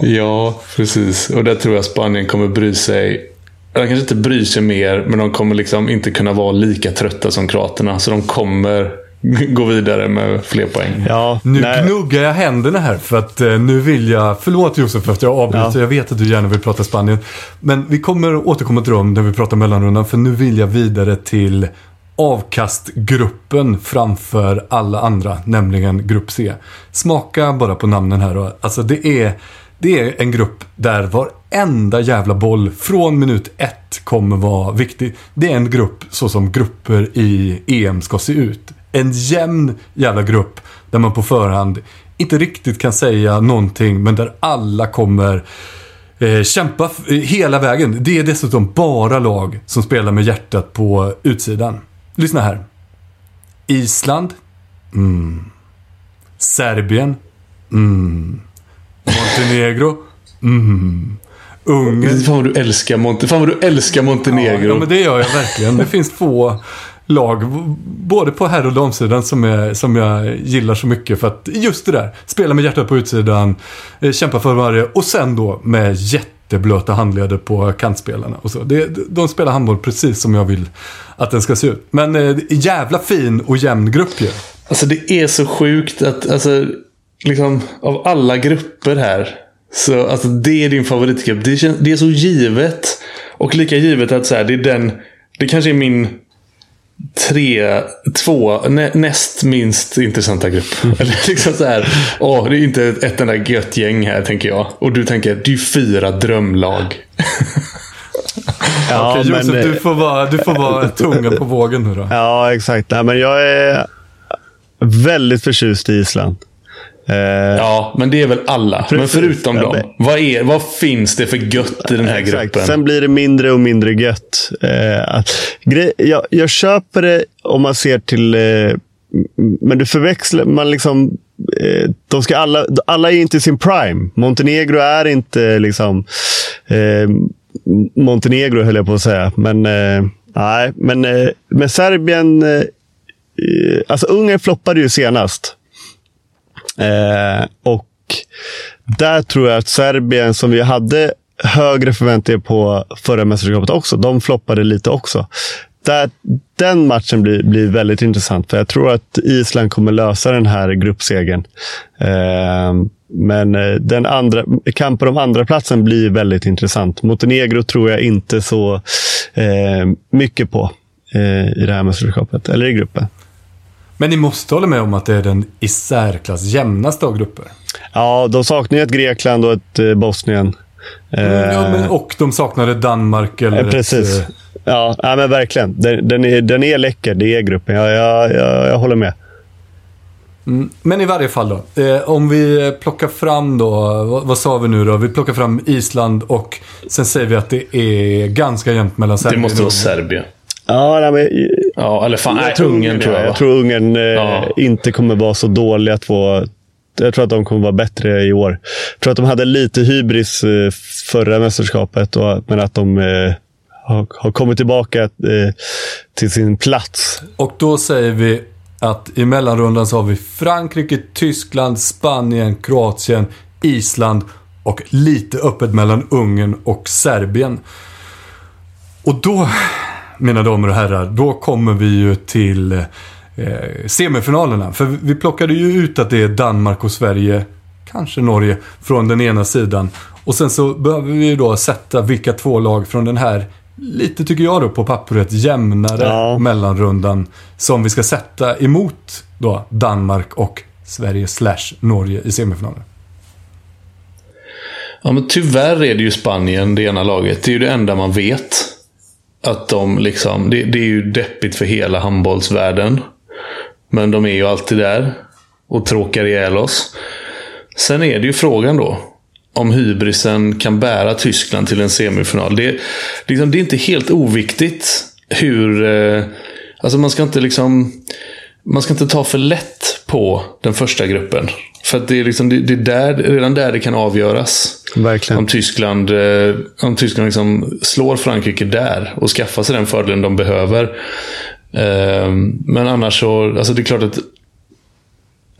Ja, precis. Och där tror jag Spanien kommer bry sig. De kanske inte bryr sig mer, men de kommer liksom inte kunna vara lika trötta som kroaterna. Så de kommer gå vidare med fler poäng. Ja, nu nej. gnuggar jag händerna här för att eh, nu vill jag, förlåt Josef för att jag avbryter, ja. jag vet att du gärna vill prata Spanien. Men vi kommer återkomma till dem när vi pratar mellanrundan för nu vill jag vidare till avkastgruppen framför alla andra, nämligen grupp C. Smaka bara på namnen här då. Alltså det är det är en grupp där varenda jävla boll från minut ett kommer vara viktig. Det är en grupp så som grupper i EM ska se ut. En jämn jävla grupp där man på förhand inte riktigt kan säga någonting men där alla kommer eh, kämpa hela vägen. Det är dessutom bara lag som spelar med hjärtat på utsidan. Lyssna här. Island. Mm. Serbien. Mm. Montenegro. Mm. Ungern. Fan vad du älskar, Monte Fan vad du älskar Montenegro. Ja, men det gör jag verkligen. Det finns få lag, både på herr och damsidan, som, är, som jag gillar så mycket. För att just det där, spela med hjärtat på utsidan, eh, kämpa för varje och sen då med jätteblöta handleder på kantspelarna. Och så. Det, de spelar handboll precis som jag vill att den ska se ut. Men eh, jävla fin och jämn grupp ju. Alltså det är så sjukt att, alltså liksom, av alla grupper här. Så alltså, det är din favoritgrupp. Det, känns, det är så givet. Och lika givet att så här, det är den. Det kanske är min tre, två, nä, näst minst intressanta grupp. Mm. Eller liksom så här, åh, det är inte ett, ett enda gött gäng här, tänker jag. Och du tänker, det är fyra drömlag. Ja, Okej, Josef, men, du, får vara, du får vara tungan på vågen nu då. Ja, exakt. Nej, men jag är väldigt förtjust i Island. Eh, ja, men det är väl alla. Precis. Men förutom ja, dem, vad, är, vad finns det för gött i den här exakt. gruppen? Sen blir det mindre och mindre gött. Eh, att, grej, jag, jag köper det om man ser till... Eh, men du förväxlar... Man liksom, eh, de ska alla, alla är inte i sin prime. Montenegro är inte liksom... Eh, Montenegro höll jag på att säga. Men, eh, nej, men, men Serbien... alltså Ungern floppade ju senast. Eh, och där tror jag att Serbien, som vi hade högre förväntningar på förra mästerskapet också, de floppade lite också. Där, den matchen blir, blir väldigt intressant, för jag tror att Island kommer lösa den här gruppsegern. Eh, men eh, den andra, kampen om andra platsen blir väldigt intressant. Montenegro tror jag inte så eh, mycket på eh, i det här mästerskapet, eller i gruppen. Men ni måste hålla med om att det är den i särklass jämnaste av grupper? Ja, de saknar ju ett Grekland och ett eh, Bosnien. Mm, ja, men, och de saknade Danmark eller ja, Precis. Ett, ja, ja, men verkligen. Den, den, är, den är läcker, det är gruppen. Jag, jag, jag, jag håller med. Mm, men i varje fall då. Eh, om vi plockar fram då, vad, vad, sa vi nu då? Vi plockar fram Island och sen säger vi att det är ganska jämnt mellan Serbien Det måste vara Serbien. Ja, nej, men, ja, eller fan, nej, Ungern tror jag. Jag tror Ungern eh, ja. inte kommer vara så dåliga att få jag tror att de kommer vara bättre i år. Jag tror att de hade lite hybris eh, förra mästerskapet, och, men att de eh, har, har, kommit tillbaka eh, till sin plats. Och då säger vi att i mellanrundan så har vi Frankrike, Tyskland, Spanien, Kroatien, Island och lite öppet mellan Ungern och Serbien. Och då mina damer och herrar, då kommer vi ju till eh, semifinalerna. För vi plockade ju ut att det är Danmark och Sverige, kanske Norge, från den ena sidan. Och sen så behöver vi ju då sätta vilka två lag från den här, lite tycker jag då på pappret, jämnare ja. mellanrundan som vi ska sätta emot då Danmark och Sverige slash Norge i semifinalen. Ja, men tyvärr är det ju Spanien, det ena laget. Det är ju det enda man vet. Att de liksom, det, det är ju deppigt för hela handbollsvärlden. Men de är ju alltid där och tråkar ihjäl oss. Sen är det ju frågan då. om hybrisen kan bära Tyskland till en semifinal. Det, liksom, det är inte helt oviktigt hur... Eh, alltså man ska inte liksom... Man ska inte ta för lätt på den första gruppen. För det är, liksom, det, det är där, redan där det kan avgöras. Verkligen. Om Tyskland, eh, om Tyskland liksom slår Frankrike där och skaffar sig den fördelen de behöver. Eh, men annars så, alltså det är klart att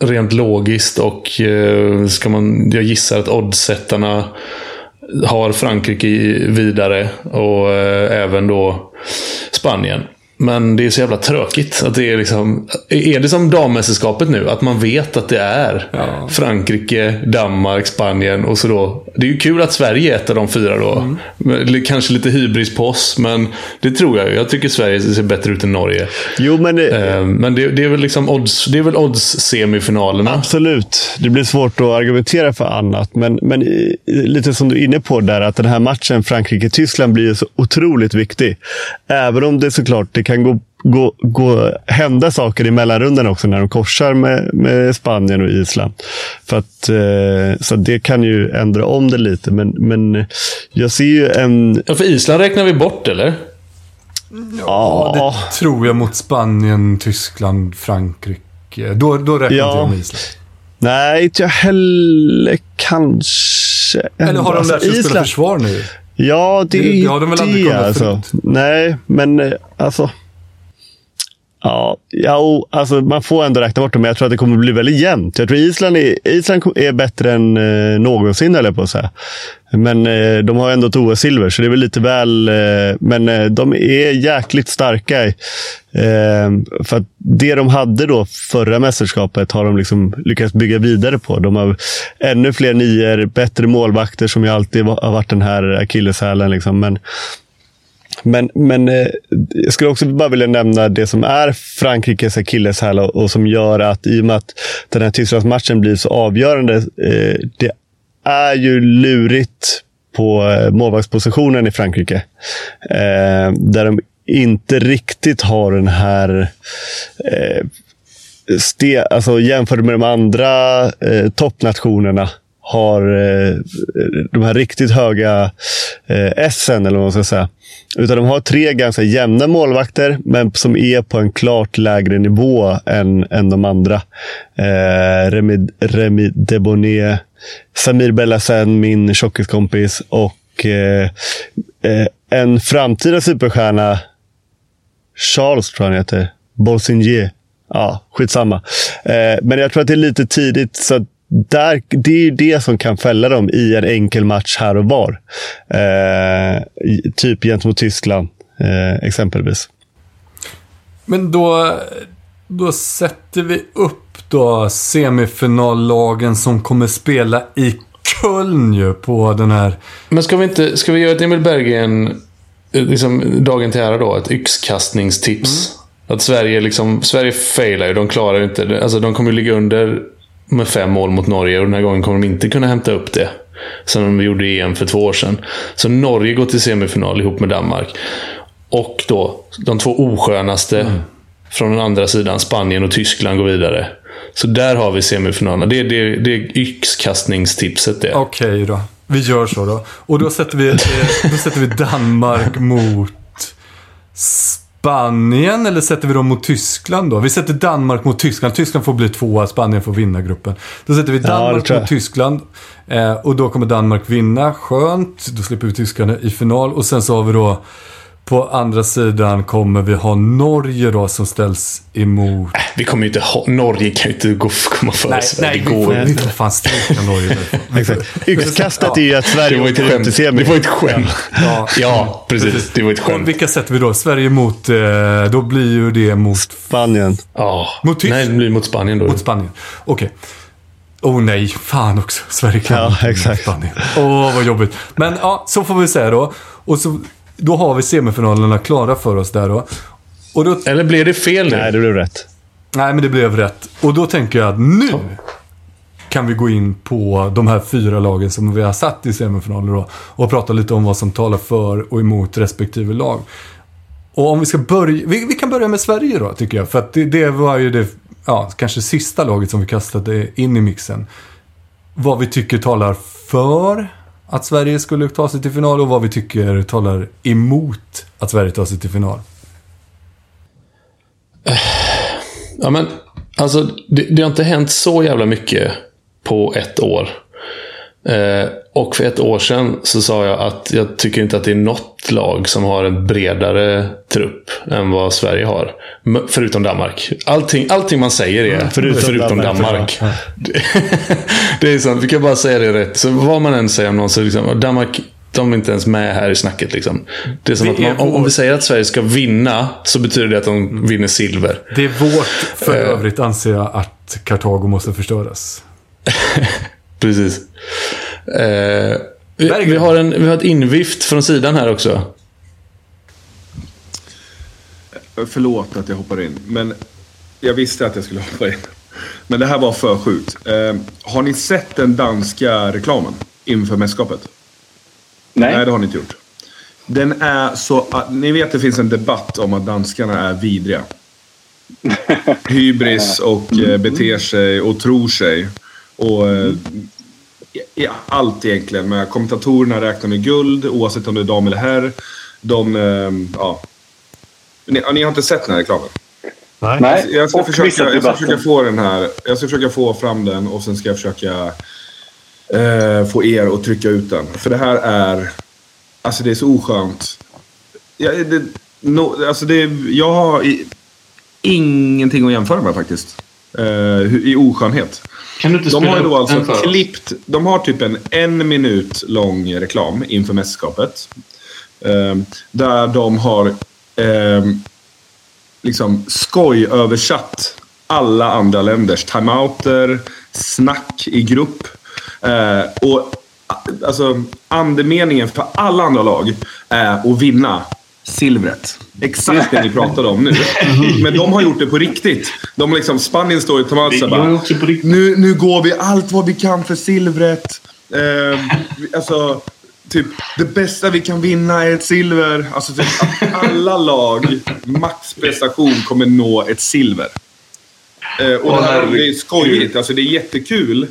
rent logiskt och eh, ska man, jag gissar att oddsättarna har Frankrike vidare och även då Spanien. Men det är så jävla tråkigt. Att det är, liksom, är det som dammästerskapet nu? Att man vet att det är ja. Frankrike, Danmark, Spanien och så då. Det är ju kul att Sverige är ett av de fyra då. Mm. Kanske lite hybris på oss, men det tror jag. Jag tycker Sverige ser bättre ut än Norge. Jo, men det, eh, men det, det är väl liksom odds, det är väl odds-semifinalerna. Absolut. Det blir svårt att argumentera för annat. Men, men lite som du är inne på där, att den här matchen Frankrike-Tyskland blir så otroligt viktig. Även om det såklart det kan gå, gå, gå, hända saker i mellanrundan också när de korsar med, med Spanien och Island. För att, eh, så det kan ju ändra om det lite. Men, men jag ser ju en... Ja, för Island räknar vi bort, eller? Ja, det tror jag mot Spanien, Tyskland, Frankrike. Då, då räknar ja. inte med Island. Nej, inte jag heller kanske. Eller har de lärt sig att spela försvar nu? Ja, det, det, det har de väl aldrig kunnat alltså. Nej, men eh, alltså. Ja, ja alltså man får ändå räkna bort dem, men jag tror att det kommer bli väldigt jämnt. Jag tror Island är, Island är bättre än eh, någonsin, eller på att säga. Men eh, de har ändå ett OS-silver, så det är väl lite väl... Eh, men eh, de är jäkligt starka. Eh, för att det de hade då förra mästerskapet har de liksom lyckats bygga vidare på. De har ännu fler nior, bättre målvakter som ju alltid har varit den här akilleshälen. Liksom. Men, men, men eh, jag skulle också bara vilja nämna det som är Frankrikes akilleshäl och, och som gör att, i och med att den här Tysklandsmatchen blir så avgörande, eh, det är ju lurigt på eh, målvaktspositionen i Frankrike. Eh, där de inte riktigt har den här eh, ste, alltså jämfört med de andra eh, toppnationerna har eh, de här riktigt höga eh, SN, eller vad man ska säga. Utan de har tre ganska jämna målvakter, men som är på en klart lägre nivå än, än de andra. Eh, Remi, Remi Debonet, Samir Bellasen, min tjockiskompis och eh, eh, en framtida superstjärna, Charles tror jag han heter, Bolsingier. Ja, skitsamma. Eh, men jag tror att det är lite tidigt, så där, det är ju det som kan fälla dem i en enkel match här och var. Eh, typ gentemot Tyskland, eh, exempelvis. Men då, då sätter vi upp då semifinallagen som kommer spela i Köln ju på den här... Men ska vi inte, ska vi göra ett Emil Berggren, liksom dagen till ära då, ett yxkastningstips? Mm. Att Sverige liksom, Sverige failar ju, de klarar ju inte, alltså de kommer ligga under med fem mål mot Norge och den här gången kommer de inte kunna hämta upp det. Som de gjorde i EM för två år sedan. Så Norge går till semifinal ihop med Danmark. Och då de två oskönaste mm. från den andra sidan, Spanien och Tyskland, går vidare. Så där har vi semifinalerna. Det är, det, det är yxkastningstipset det. Okej okay, då. Vi gör så då. Och då sätter vi, då sätter vi Danmark mot Spanien eller sätter vi dem mot Tyskland då? Vi sätter Danmark mot Tyskland. Tyskland får bli tvåa, Spanien får vinna gruppen. Då sätter vi Danmark ja, mot Tyskland. Eh, och då kommer Danmark vinna. Skönt. Då slipper vi tyskarna i final. Och sen så har vi då på andra sidan kommer vi ha Norge då som ställs emot... Äh, vi kommer ju inte ha... Norge kan ju inte gå, komma före nej, Sverige. Nej, det går vi får inte fan stryka Norge Exakt. Yxkastet är ju att Sverige åker ut i semi. Det var ett skämt. Ja, ja, precis. precis. Det var ett skämt. vilka sätter vi då? Sverige mot... Eh, då blir ju det mot... Spanien. Ja. Mot Tyskland? Nej, det blir mot Spanien då. Mot Spanien. Okej. Okay. Oh nej, fan också. Sverige kan ja, exakt. Spanien. Åh, oh, vad jobbigt. Men ja, så får vi säga då. Och så då har vi semifinalerna klara för oss där då. Och då... Eller blev det fel nu? Nej, det blev rätt. Nej, men det blev rätt. Och då tänker jag att nu kan vi gå in på de här fyra lagen som vi har satt i semifinaler då. Och prata lite om vad som talar för och emot respektive lag. Och om vi ska börja... Vi, vi kan börja med Sverige då, tycker jag. För att det, det var ju det, ja, kanske sista laget som vi kastade in i mixen. vad vi tycker talar för att Sverige skulle ta sig till final och vad vi tycker talar emot att Sverige tar sig till final. Ja, men alltså det, det har inte hänt så jävla mycket på ett år. Eh, och för ett år sedan så sa jag att jag tycker inte att det är något lag som har en bredare trupp än vad Sverige har. Förutom Danmark. Allting, allting man säger är mm, förutom, förutom Danmark. Danmark. det är sant, vi kan bara säga det rätt. Så vad man än säger om någon så liksom, Danmark de är inte ens med här i snacket. Liksom. Det är som det att man, om vi säger att Sverige ska vinna så betyder det att de vinner silver. Det är vårt. För eh. övrigt anser jag att Kartago måste förstöras. Precis. Eh, vi, vi, har en, vi har ett invift från sidan här också. Förlåt att jag hoppar in, men jag visste att jag skulle hoppa in. Men det här var för sjukt. Eh, har ni sett den danska reklamen inför mästerskapet? Nej. Nej, det har ni inte gjort. Den är så... Ni vet att det finns en debatt om att danskarna är vidriga. Hybris och eh, beter sig och tror sig. Och eh, i allt egentligen. Men kommentatorerna räknar med guld oavsett om det är dam eller herr. De, eh, ja. Ni, ni, har inte sett den här reklamen? Nej. Nej. Jag ska, försöka, jag ska försöka få den här. Jag ska försöka få fram den och sen ska jag försöka eh, få er att trycka ut den. För det här är... Alltså det är så oskönt. Ja, det, no, alltså det, jag har i, ingenting att jämföra med faktiskt. Eh, I oskönhet. Kan du inte de har ju då alltså klippt... De har typ en en minut lång reklam inför mästerskapet. Eh, där de har eh, liksom skojöversatt alla andra länders timeouter, snack i grupp. Eh, och alltså, andemeningen för alla andra lag är att vinna silvret. Exakt det ni pratade om nu. Men de har gjort det på riktigt. De har liksom, Spanien står i tomat bara, nu, nu går vi allt vad vi kan för silvret. Eh, alltså, typ, det bästa vi kan vinna är ett silver. Alltså, typ, alla lag, maxprestation, kommer nå ett silver. Eh, och det, här, det är skojigt. Alltså, det är jättekul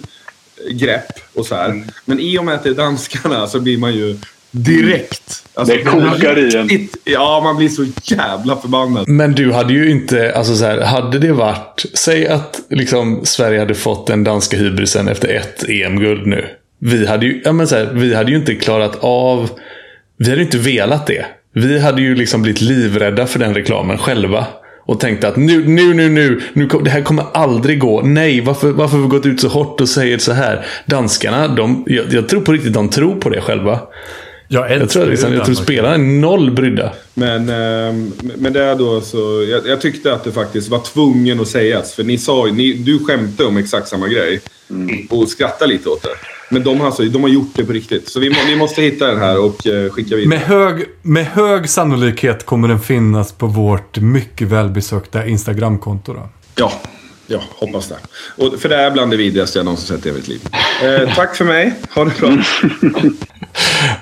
grepp och så här. Mm. Men i och med att det är danskarna så blir man ju direkt. Alltså, det kokar i en. Ja, man blir så jävla förbannad. Men du hade ju inte, alltså så här, hade det varit, säg att liksom Sverige hade fått den danska hybrisen efter ett EM-guld nu. Vi hade ju, ja men så här, vi hade ju inte klarat av, vi hade ju inte velat det. Vi hade ju liksom blivit livrädda för den reklamen själva. Och tänkte att nu, nu, nu, nu, nu det här kommer aldrig gå. Nej, varför, varför har vi gått ut så hårt och säger så här? Danskarna, de, jag, jag tror på riktigt de tror på det själva. Jag, jag tror, liksom, jag tror spelarna är noll brydda. Men, eh, men det är då så... Jag, jag, tyckte att det faktiskt var tvungen att sägas. För ni sa ni, du skämtade om exakt samma grej. Mm. Och skrattade lite åt det. Men de, alltså, de har gjort det på riktigt. Så vi, vi måste hitta den här och uh, skicka vidare. Med hög, med hög sannolikhet kommer den finnas på vårt mycket välbesökta Instagramkonto då. Ja, Ja, hoppas det. Och för det är bland det vidrigaste jag någonsin sett i mitt liv. Eh, tack för mig. Ha det bra.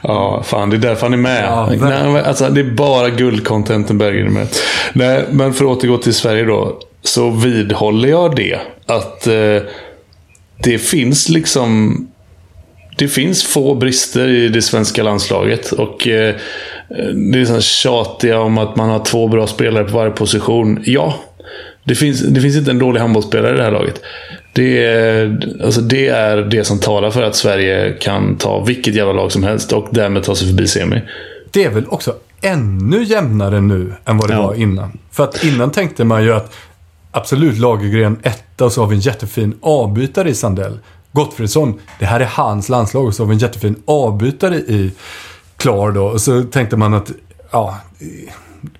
ja, fan det är därför han är med. Ja, Nej, alltså, det är bara guldcontenten Berggren är med. Nej, men för att återgå till Sverige då. Så vidhåller jag det. Att eh, det finns liksom... Det finns få brister i det svenska landslaget. Och eh, det är så tjatiga om att man har två bra spelare på varje position. Ja, det finns, det finns inte en dålig handbollsspelare i det här laget. Det är, alltså det är det som talar för att Sverige kan ta vilket jävla lag som helst och därmed ta sig förbi semi. Det är väl också ännu jämnare nu än vad det ja. var innan. För att innan tänkte man ju att absolut Lagergren etta och så har vi en jättefin avbytare i Sandell. Gottfridsson, det här är hans landslag och så har vi en jättefin avbytare i Klar då. Och så tänkte man att, ja,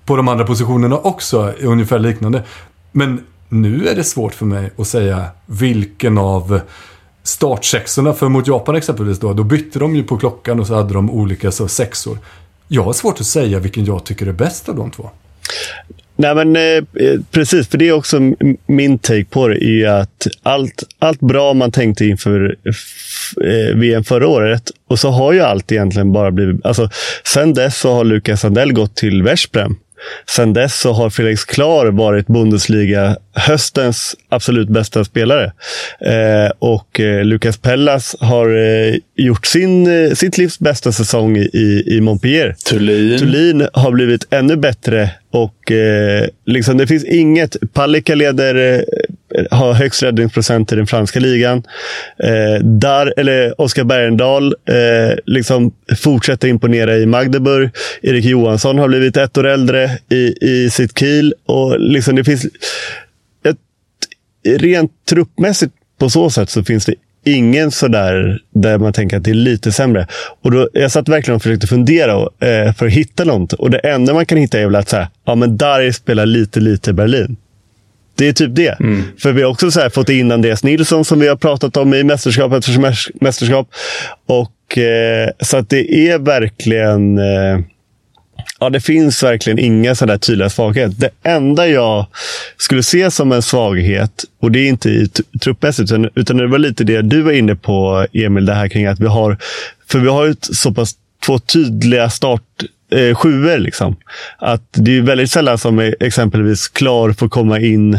på de andra positionerna också är ungefär liknande. Men nu är det svårt för mig att säga vilken av startsexorna, för mot Japan exempelvis då, då bytte de ju på klockan och så hade de olika så, sexor. Jag har svårt att säga vilken jag tycker är bäst av de två. Nej, men eh, precis. För det är också min take på det. Är att allt, allt bra man tänkte inför eh, VM förra året och så har ju allt egentligen bara blivit... Alltså, sen dess så har Lukas Sandell gått till Veszprem Sen dess så har Felix Klar varit Bundesliga höstens absolut bästa spelare. Eh, och eh, Lucas Pellas har eh, gjort sin, sitt livs bästa säsong i, i Montpellier. Tulin. Tulin har blivit ännu bättre och liksom, det finns inget. Palicka leder, har högst räddningsprocent i den franska ligan. Eh, där, eller Oskar Bergendahl eh, liksom fortsätter imponera i Magdeburg. Erik Johansson har blivit ett år äldre i, i sitt Kiel. Och liksom, det finns ett, rent truppmässigt på så sätt så finns det ingen sådär där man tänker att det är lite sämre. Och då, jag satt verkligen och försökte fundera och, eh, för att hitta något. Och det enda man kan hitta är väl att så ja, men där spelar lite, lite Berlin. Det är typ det. Mm. För vi har också så fått in Andreas Nilsson som vi har pratat om i mästerskap efter mästerskap. Och, eh, så att det är verkligen... Eh, Ja, det finns verkligen inga sådana tydliga svagheter. Det enda jag skulle se som en svaghet, och det är inte i truppmässigt, utan, utan det var lite det du var inne på, Emil, det här kring att vi har, för vi har ju så pass två tydliga start eh, sjuor. Liksom. Att det är väldigt sällan som e- exempelvis Klar får komma in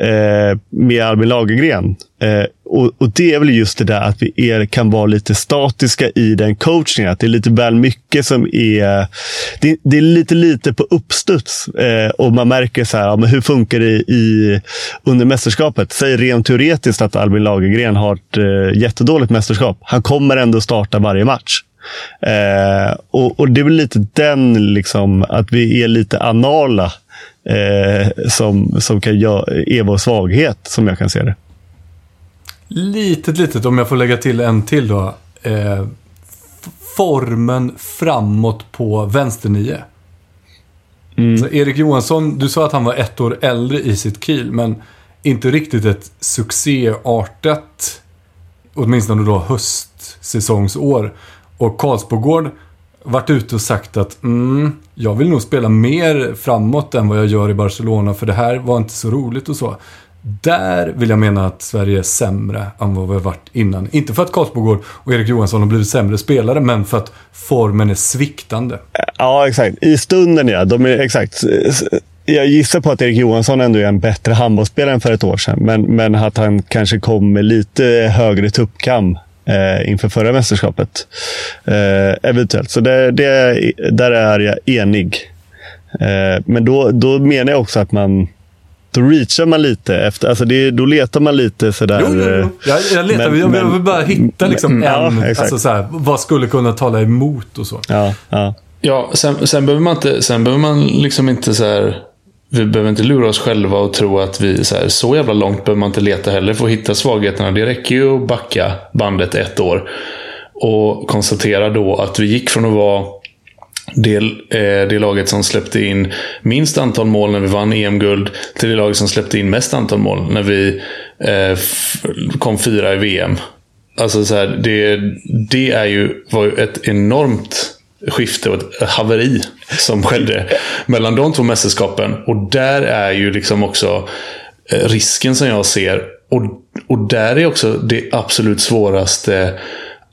eh, med Albin Lagergren. Eh, och, och, det är väl just det där att vi är, kan vara lite statiska i den coachningen. Att det är lite väl mycket som är... Det, det är lite lite på uppstuds. Eh, och man märker så här, ja, men hur funkar det i, under mästerskapet? Säg rent teoretiskt att Albin Lagergren har ett eh, jättedåligt mästerskap. Han kommer ändå starta varje match. Eh, och, och, det är väl lite den, liksom, att vi är lite anala eh, som, som kan göra, är vår svaghet, som jag kan se det. Litet, litet, om jag får lägga till en till då. Eh, formen framåt på vänsternio. Mm. Så Erik Johansson, du sa att han var ett år äldre i sitt kill, men inte riktigt ett succéartat, åtminstone då höstsäsongsår. Och Karlsbogård varit ute och sagt att mm, jag vill nog spela mer framåt än vad jag gör i Barcelona för det här var inte så roligt och så. Där vill jag mena att Sverige är sämre än vad vi har varit innan. Inte för att Karlsbogård och Erik Johansson har blivit sämre spelare, men för att formen är sviktande. Ja, exakt. I stunden ja. De är, exakt. Jag gissar på att Erik Johansson ändå är en bättre handbollsspelare än för ett år sedan. Men, men att han kanske kom med lite högre tuppkam eh, inför förra mästerskapet. Eh, eventuellt. Så det, det, där är jag enig. Eh, men då, då menar jag också att man då reachar man lite efter, alltså det, då letar man lite sådär. Jo, jo, jo. Eh, jag, jag letar, men, jag, vill bara hitta liksom men, en, ja, alltså såhär, vad skulle kunna tala emot och så. Ja, ja. ja sen, sen behöver man inte, sen behöver man liksom inte så här vi behöver inte lura oss själva och tro att vi så, här, så jävla långt behöver man inte leta heller för att hitta svagheterna. Det räcker ju att backa bandet ett år och konstatera då att vi gick från att vara det, eh, det laget som släppte in minst antal mål när vi vann EM-guld till det laget som släppte in mest antal mål när vi eh, kom fyra i VM. Alltså så här, det, det är ju, var ju ett enormt skifte och ett haveri som skedde mellan de två mästerskapen. Och där är ju liksom också eh, risken som jag ser. Och, och där är också det absolut svåraste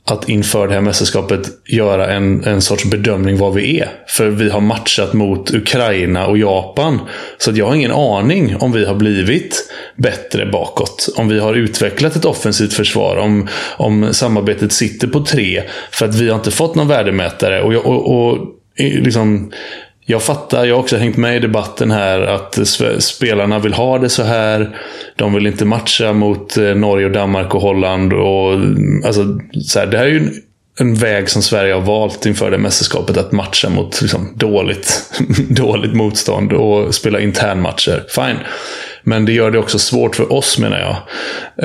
att inför det här mästerskapet göra en, en sorts bedömning vad vi är. För vi har matchat mot Ukraina och Japan. Så jag har ingen aning om vi har blivit bättre bakåt. Om vi har utvecklat ett offensivt försvar. Om, om samarbetet sitter på tre. För att vi har inte fått någon värdemätare. Och, och, och liksom, jag fattar, jag har också hängt med i debatten här, att spelarna vill ha det så här. De vill inte matcha mot eh, Norge, och Danmark och Holland. Och, mm, alltså, så här, det här är ju en, en, väg som Sverige har valt inför det mästerskapet. Att matcha mot liksom, dåligt, dåligt motstånd och spela internmatcher. Fine. Men det gör det också svårt för oss, menar jag.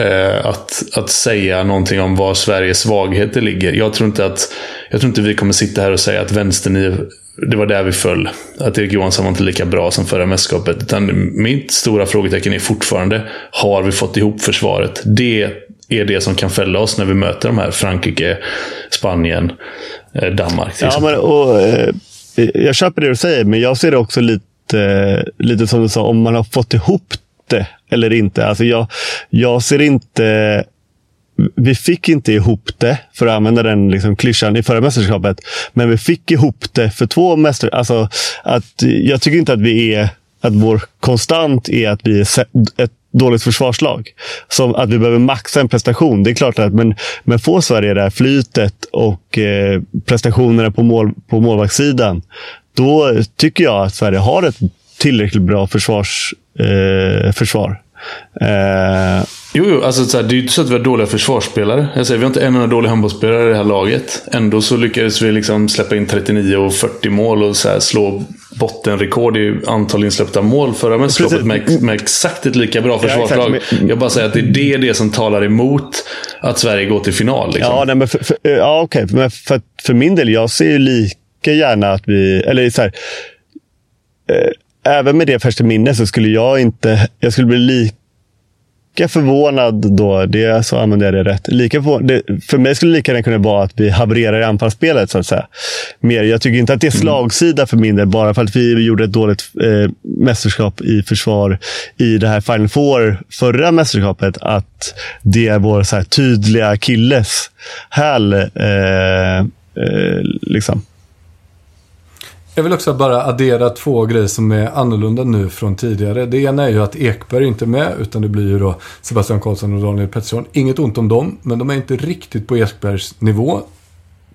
Eh, att, att säga någonting om var Sveriges svagheter ligger. Jag tror inte att jag tror inte vi kommer sitta här och säga att vänstern det var där vi föll. Att Erik Johansson var inte lika bra som förra mästerskapet. Utan mitt stora frågetecken är fortfarande, har vi fått ihop försvaret? Det är det som kan fälla oss när vi möter de här Frankrike, Spanien, eh, Danmark. Ja, men, och, eh, jag köper det du säger, men jag ser det också lite, lite som du sa, om man har fått ihop det eller inte. Alltså jag, jag ser inte vi fick inte ihop det, för att använda den liksom klyschan, i förra mästerskapet. Men vi fick ihop det för två mästerskap. Alltså, att, jag tycker inte att vi är att vår konstant är att vi är ett dåligt försvarslag. Som att vi behöver maxa en prestation. Det är klart att men, men får Sverige det här flytet och eh, prestationerna på, mål, på målvaktssidan, då tycker jag att Sverige har ett tillräckligt bra försvars, eh, försvar. Eh, jo, jo alltså, så här, det är ju inte så att vi har dåliga försvarsspelare. Jag säger, vi har inte en enda dålig handbollsspelare i det här laget. Ändå så lyckades vi liksom släppa in 39 och 40 mål och så här, slå bottenrekord i antal insläppta mål förra mästerskapet med, med exakt ett lika bra försvarslag. Ja, jag bara säger att det är det, det som talar emot att Sverige går till final. Liksom. Ja, nej, men för, för, ja okej. Okay. Men för, för min del, jag ser ju lika gärna att vi... Eller så här, eh, även med det färskt minne så skulle jag inte... Jag skulle bli lika förvånad då. Det, så använder jag det rätt. Lika för, det, för mig skulle det lika gärna kunna vara att vi havererar i anfallsspelet. Så att säga. Mer, jag tycker inte att det är mm. slagsida för min del, bara för att vi gjorde ett dåligt eh, mästerskap i försvar i det här Final Four förra mästerskapet. Att det är vår så här, tydliga killes häl. Eh, eh, liksom. Jag vill också bara addera två grejer som är annorlunda nu från tidigare. Det ena är ju att Ekberg inte är med, utan det blir ju då Sebastian Karlsson och Daniel Pettersson. Inget ont om dem, men de är inte riktigt på Ekbergs nivå.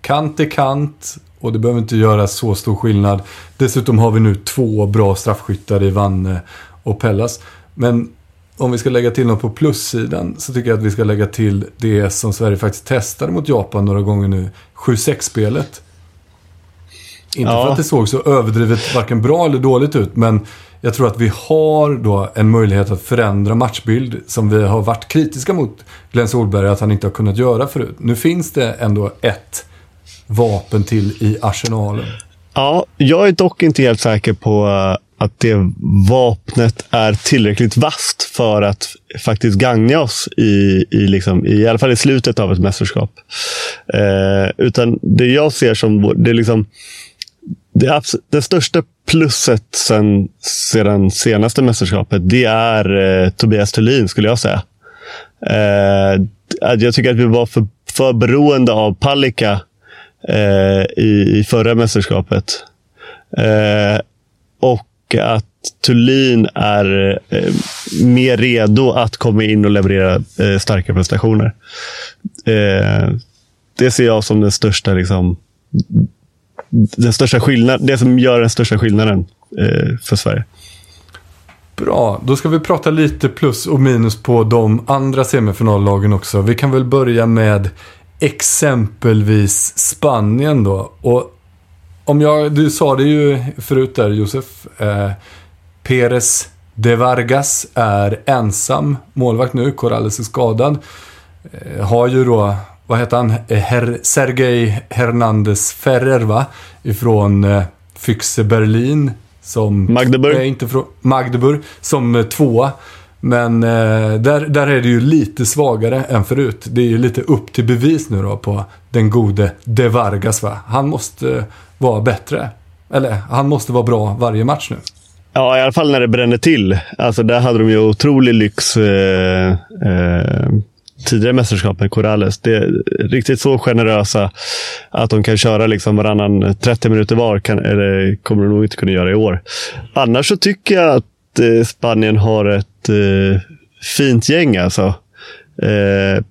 Kant är kant och det behöver inte göra så stor skillnad. Dessutom har vi nu två bra straffskyttar i Vanne och Pellas. Men om vi ska lägga till något på plussidan så tycker jag att vi ska lägga till det som Sverige faktiskt testade mot Japan några gånger nu. 7-6-spelet. Inte ja. för att det såg så överdrivet varken bra eller dåligt ut, men jag tror att vi har då en möjlighet att förändra matchbild som vi har varit kritiska mot Glenn Solberg att han inte har kunnat göra förut. Nu finns det ändå ett vapen till i arsenalen. Ja, jag är dock inte helt säker på eh, att det vapnet är tillräckligt vast för att faktiskt gagna oss i, i, liksom, i, i alla fall i slutet av ett mästerskap. Eh, utan det jag ser som, det är liksom, det, det största plusset sen, sedan senaste mästerskapet, det är eh, Tobias Thulin, skulle jag säga. Eh, jag tycker att vi var för, för beroende av Palicka eh, i, i förra mästerskapet. Eh, och att Thulin är eh, mer redo att komma in och leverera eh, starka prestationer. Eh, det ser jag som den största liksom, den största skillnad, det som gör den största skillnaden eh, för Sverige. Bra, då ska vi prata lite plus och minus på de andra semifinallagen också. Vi kan väl börja med exempelvis Spanien då. Och om jag, du sa det ju förut där Josef. Eh, Perez de Vargas är ensam målvakt nu. Corrales är skadad. Eh, har ju då vad heter han? Her Sergej Hernandez Ferrer va? Ifrån eh, Füchse Berlin. Som, Magdeburg. Eh, inte från, Magdeburg. Som eh, tvåa. Men eh, där, där är det ju lite svagare än förut. Det är ju lite upp till bevis nu då på den gode De Vargas va? Han måste eh, vara bättre. Eller han måste vara bra varje match nu. Ja, i alla fall när det bränner till. Alltså där hade de ju otrolig lyx. Eh, eh, tidigare mästerskapen, Corrales. Det är riktigt så generösa att de kan köra liksom varannan 30 minuter var. Kan, eller kommer de nog inte kunna göra i år. Annars så tycker jag att eh, Spanien har ett eh, fint gäng. Alltså. Eh,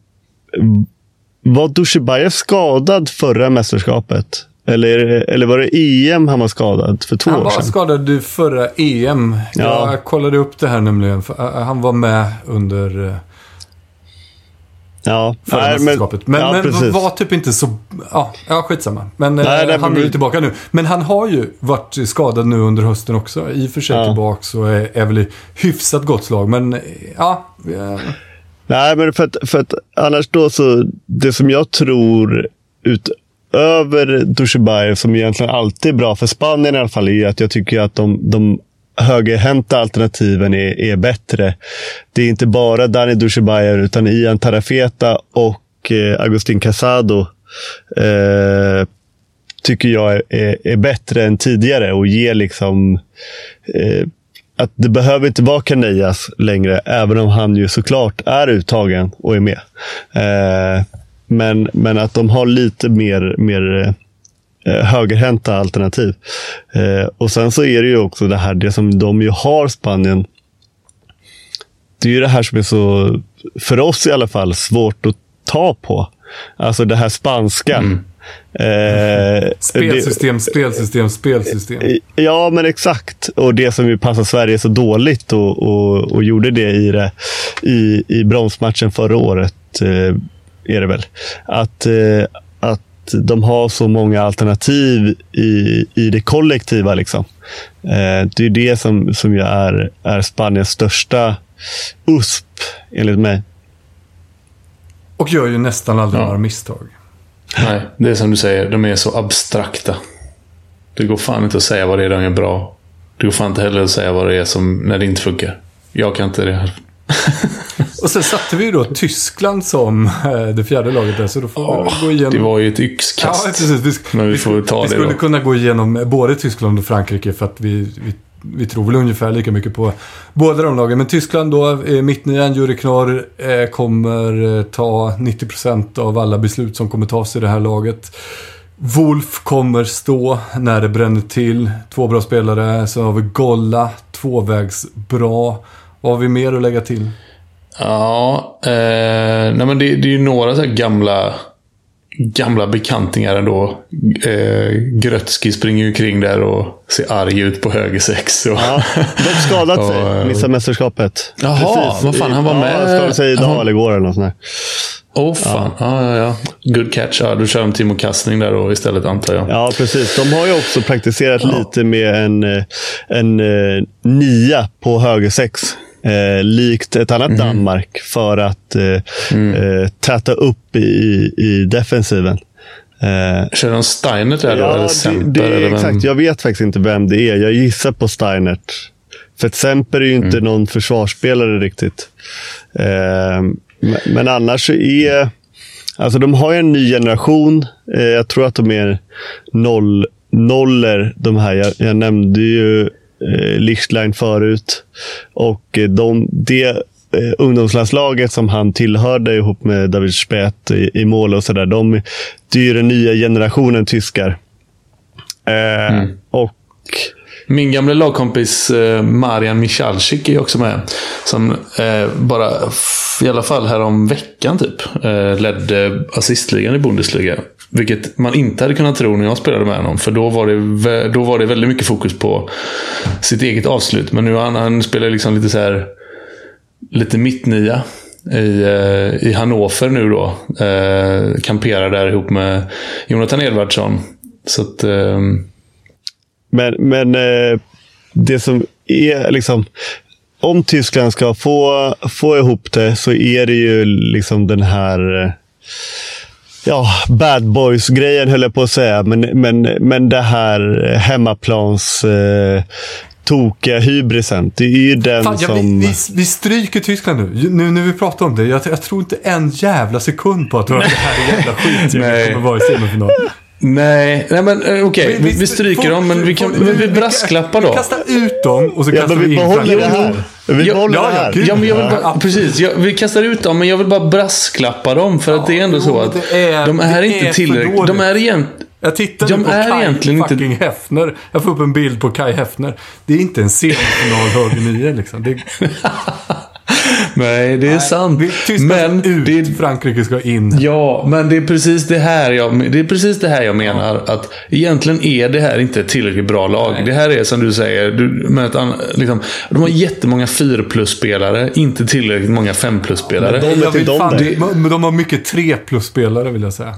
var Dushibayev skadad förra mästerskapet? Eller, eller var det EM han var skadad för två år sedan? Han var skadad i förra EM. Ja. Jag kollade upp det här nämligen. Eh, han var med under eh, Ja, förra nej, mästerskapet. Men, ja, men var typ inte så... Ja, ja skitsamma. Men nej, eh, han är ju tillbaka nu. Men han har ju varit skadad nu under hösten också. I och för sig ja. tillbaka och är, är väl i hyfsat gott slag. Men ja... ja. Nej, men för att, för att annars då så... Det som jag tror utöver Dushibayev, som egentligen alltid är bra för Spanien i alla fall, är att jag tycker att de, de högerhänta alternativen är, är bättre. Det är inte bara Dani Dushibayev utan Ian Tarafeta och eh, Agustin Casado eh, tycker jag är, är, är, bättre än tidigare och ger liksom... Eh, att det behöver inte vara Canellas längre, även om han ju såklart är uttagen och är med. Eh, men, men att de har lite mer, mer eh, högerhänta alternativ. Eh, och sen så är det ju också det här, det som de ju har Spanien. Det är ju det här som är så, för oss i alla fall, svårt att ta på. Alltså det här spanska. Mm. Eh, spelsystem, det, spelsystem, spelsystem. Ja, men exakt. Och det som ju passar Sverige så dåligt och, och, och gjorde det i, det, i, i bronsmatchen förra året, eh, är det väl. Att, eh, att de har så många alternativ i, i det kollektiva. Liksom. Eh, det är det som, som ju är, är Spaniens största USP, enligt mig. Och gör ju nästan aldrig ja. några misstag. Nej, det är som du säger. De är så abstrakta. Det går fan inte att säga vad det är de gör bra. Det går fan inte heller att säga vad det är som när det inte funkar. Jag kan inte det. Och sen satte vi ju då Tyskland som eh, det fjärde laget där, så då får oh, vi gå igenom... Det var ju ett yxkast. Ja, precis. Vi, Men vi, får ta vi det skulle då. kunna gå igenom både Tyskland och Frankrike för att vi, vi, vi tror väl ungefär lika mycket på båda de lagen. Men Tyskland då, eh, mittnian, Juri Knorr, eh, kommer ta 90% av alla beslut som kommer tas i det här laget. Wolf kommer stå när det bränner till. Två bra spelare. Sen har vi Golla, tvåvägs bra. Vad har vi mer att lägga till? Ja, eh, nej men det, det är ju några så gamla gamla bekantingar ändå. Eh, Grötski springer ju kring där och ser arg ut på höger sex. Och, ja, dock skadat sig. Eh, Missade mästerskapet. Jaha, Precis. vad fan. Han var med. Ja, skadade sig idag eller igår eller något sånt där. Åh oh, fan. Ja. ja, ja, Good catch. Ja, du kör en Timo Kastning där då istället antar jag. Ja, precis. De har ju också praktiserat ja. lite med en, eh, en, en eh, nia på höger sex eh, likt ett annat mm. Danmark för att eh, mm. eh, täta upp i, i defensiven. Eh, Kör de Steinert där ja, då? Eller Semper? Det, det, eller exakt. Jag vet faktiskt inte vem det är. Jag gissar på Steinert. För att Semper är ju inte mm. någon försvarsspelare riktigt. Eh, men annars är... Alltså de har ju en ny generation. Eh, jag tror att de är noll, noller, de här. Jag, jag nämnde ju eh, Lichtlein förut. Och eh, de, det eh, ungdomslandslaget som han tillhörde ihop med David Spät i, i mål och sådär. De, det är ju den nya generationen tyskar. Eh, mm. Och min gamla lagkompis eh, Marian Michalczyk är också med. Som eh, bara, i alla fall härom veckan typ, eh, ledde assistligan i Bundesliga. Vilket man inte hade kunnat tro när jag spelade med honom. För då var det, då var det väldigt mycket fokus på sitt eget avslut. Men nu han, han spelar liksom lite så här lite mittnia i, eh, i Hannover nu då. Eh, kamperar där ihop med Jonathan Edvardsson. Så att... Eh... Men, men eh, det som är liksom... Om Tyskland ska få, få ihop det så är det ju liksom den här... Eh, Ja, bad boys-grejen höll jag på att säga. Men, men, men det här hemmaplans eh, tokiga hybrisen. Det är ju den Fan, som... Ja, vi, vi, vi, stryker Tyskland nu. Nu när vi pratar om det. Jag, jag tror inte en jävla sekund på att det här är jävla skit kommer vara i semifinal. Nej, nej men eh, okej. Okay. Vi, vi, stryker dem, men vi, kan, men vi brasklappar då. Vi kastar ut dem och så ja, kastar vi in Vi behåller det här. Vi behåller ja, det här. Ja, men jag vill bara, precis. Jag, vi kastar ut dem, men jag vill bara brasklappa dem. För att det är ändå så att är, de är inte tillräckligt... De är egentligen... Jag tittar nu på Kai fucking inte... Hefner. Jag får upp en bild på Kai Hefner. Det är inte en semifinal höger nio liksom. Det... Nej, det är Nej, sant. men ut, det, Frankrike ska in. Ja, men det är, precis det, här jag, det är precis det här jag menar. Ja. Att egentligen är det här inte ett tillräckligt bra lag. Nej. Det här är som du säger. Du, med ett, liksom, de har jättemånga 4 plus-spelare. Inte tillräckligt många 5 plus-spelare. Men de, de, de har mycket 3 plus-spelare vill jag säga.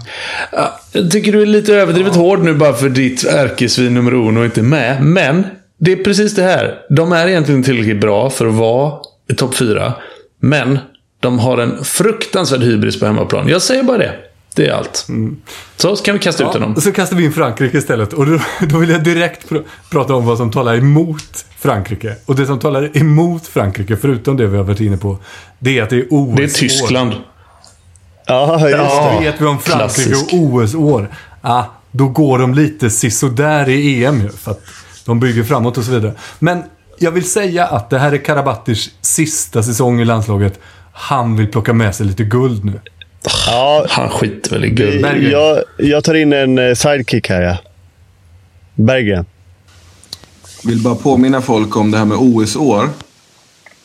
Jag tycker du är lite överdrivet ja. hård nu bara för ditt ärkesvin nummer uno inte är med. Men det är precis det här. De är egentligen tillräckligt bra för att vara topp 4. Men de har en fruktansvärd hybris på hemmaplan. Jag säger bara det. Det är allt. Mm. Så kan vi kasta ja, ut honom. Så kastar vi in Frankrike istället. Och då, då vill jag direkt pr prata om vad som talar emot Frankrike. Och det som talar emot Frankrike, förutom det vi har varit inne på, det är att det är OS-år. Det är Tyskland. Ja, just ja, det. vet vi om Frankrike Klassisk. och OS-år. Ja, då går de lite sisådär i EM ju. För att de bygger framåt och så vidare. Men jag vill säga att det här är Karabatis sista säsong i landslaget. Han vill plocka med sig lite guld nu. Ja, han skiter väl i guld. Jag, jag tar in en eh, sidekick här, ja. Berggren. Vill bara påminna folk om det här med OS-år.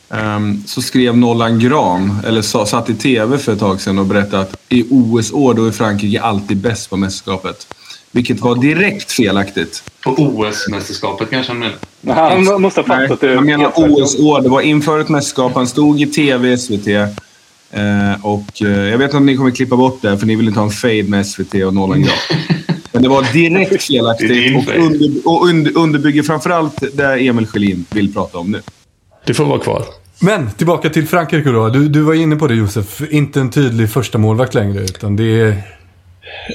Um, så skrev Nollan Gran, eller sa, satt i tv för ett tag sedan och berättade att i OS-år då är Frankrike alltid bäst på mästerskapet. Vilket var direkt felaktigt. På OS-mästerskapet kanske han menar? Han måste ha fattat det. Han menar OS-år. Det var inför ett mästerskap. Han stod i tv, SVT. Eh, och eh, jag vet att ni kommer klippa bort det, för ni vill inte ha en fade med SVT och Nollan Gran. Men det var direkt felaktigt och, under, och under, underbygger framförallt det Emil Schelin vill prata om nu. Det får vara kvar. Men tillbaka till Frankrike då. Du, du var inne på det Josef. Inte en tydlig första målvakt längre, utan det är...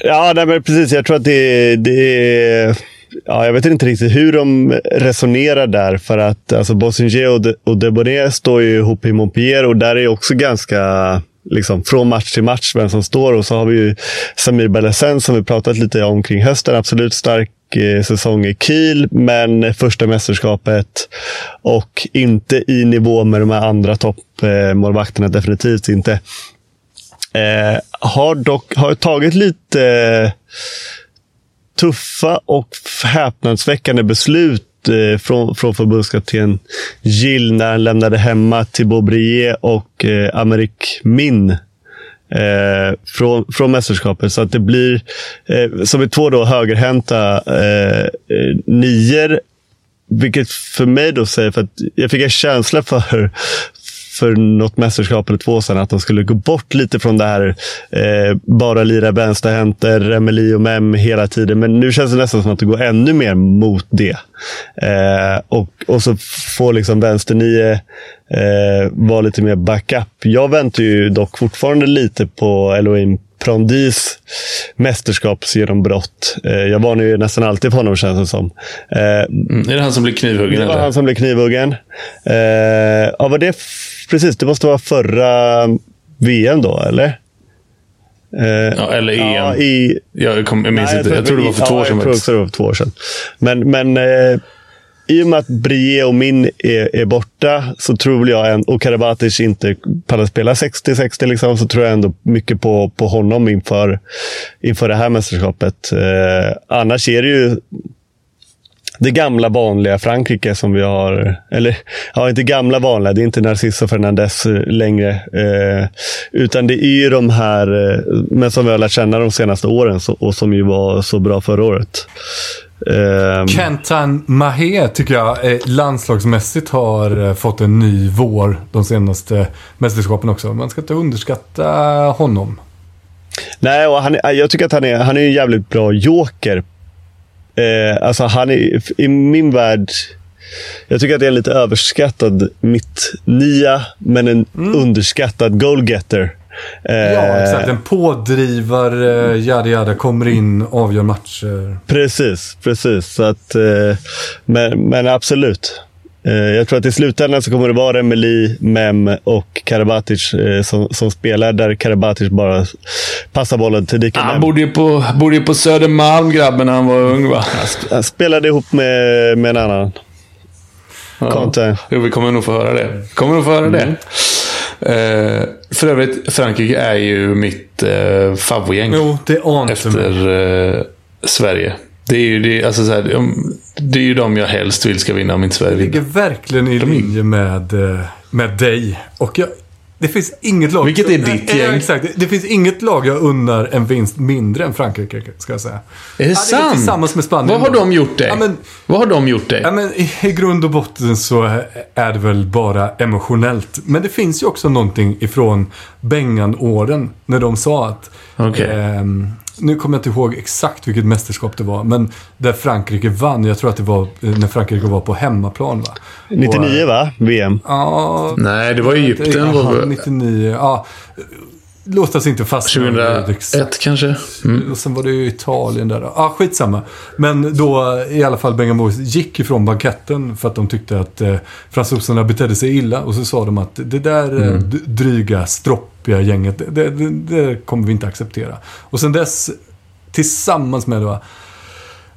Ja, nej, men precis. Jag tror att det, det är... Ja, jag vet inte riktigt hur de resonerar där. För att alltså, Bossinger och, de, och Debonet står ju ihop i Montpellier och där är också ganska liksom, från match till match vem som står. Och så har vi ju Samir Belesen som vi pratat lite om kring hösten. Absolut stark eh, säsong i Kiel, men första mästerskapet och inte i nivå med de här andra toppmålvakterna. definitivt inte. Eh, har dock har tagit lite tuffa och häpnadsväckande beslut eh, från, från förbundskapten Gill när han lämnade hemma till Bobrier och eh, Amerik Min eh, från, från mästerskapet. Så att det blir, eh, som är två då högerhänta eh, eh nior vilket för mig då säger, för att jag fick en känsla för, för något mästerskap eller två sedan att de skulle gå bort lite från det här eh, bara lira vänsterhänter, remeli och Mem hela tiden. Men nu känns det nästan som att det går ännu mer mot det. Eh, och, och så får liksom vänsternio eh, vara lite mer backup. Jag väntar ju dock fortfarande lite på Elohim Prondis mästerskapsgenombrott. Eh, jag varnar ju nästan alltid på honom känns det som. Eh, mm, är det han som blir knivhuggen? Det var eller? han som blev knivhuggen. Eh, ja, var det precis, det måste vara förra VM då, eller? Ja, eller EM. Ja, i, jag, kom, jag minns nej, inte. Jag, tror det var för två år sedan. Jag tror också det var för två år sedan. Men, men i och med att Brie och Min är, är borta så tror jag, en, och Karabatic inte pallar spela 60-60, liksom, så tror jag ändå mycket på, på honom inför, inför det här mästerskapet. Eh, annars är det ju det gamla vanliga Frankrike som vi har. Eller ja, inte gamla vanliga. Det är inte Narciso Fernandez eh, längre. Eh, utan det är ju de här, eh, men som vi har lärt känna de senaste åren så, och som ju var så bra förra året. Um, Kentan Mahé tycker jag eh, landslagsmässigt har eh, fått en ny vår de senaste mästerskapen också. Man ska inte underskatta honom. Nej, och han, jag tycker att han är, han är en jävligt bra joker. Eh, alltså han är, i min värld, jag tycker att det är en lite överskattad mitt-nia, men en mm. underskattad goalgetter. Ja, eh, exakt. En pådrivare, jada jada, kommer in, avgör matcher. Precis, precis. Så att, eh, men, men absolut. Eh, jag tror att i slutändan så kommer det vara Emeli, Mem och Karabatic som, som spelar, där Karabatic bara passar bollen till Dika Han bodde ju på, bodde på Södermalm, grabben, när han var ung va? Han spelade ihop med, med en annan. Ja. Jo, vi kommer nog få höra det. kommer nog få höra mm. det. Eh, för övrigt, Frankrike är ju mitt eh, favoritgäng. Jo, det ante Efter eh, Sverige. Det är ju det, alltså så här, det är ju de jag helst vill ska vinna om inte Sverige vinner. Det ligger verkligen i linje med, eh, med dig. Och jag, det finns inget lag... Vilket är ditt gäng? exakt. Det, finns inget lag jag unnar en vinst mindre än Frankrike, ska jag säga. Är det ja, sant? Det tillsammans med Spanien. Vad har de gjort dig? Ja, men, Vad har de gjort dig? Ja, men, i, I grund och botten så är det väl bara emotionellt. Men det finns ju också någonting ifrån Bengan-åren. När de sa att... Okay. Eh, nu kommer jag inte ihåg exakt vilket mästerskap det var, men där Frankrike vann. Jag tror att det var eh, när Frankrike var på hemmaplan. Va? 99 och, va? VM? Ja. Nej, det var Egypten. Aha, 99. Ja. Låt oss inte fastna 2001 kanske? Mm. Och sen var det ju Italien där. Ja, ah, skitsamma. Men då i alla fall Bengan Boys gick ifrån banketten för att de tyckte att eh, fransoserna betedde sig illa. Och så sa de att det där eh, mm. dryga, stroppiga gänget, det, det, det, kommer vi inte acceptera. Och sen dess, tillsammans med då,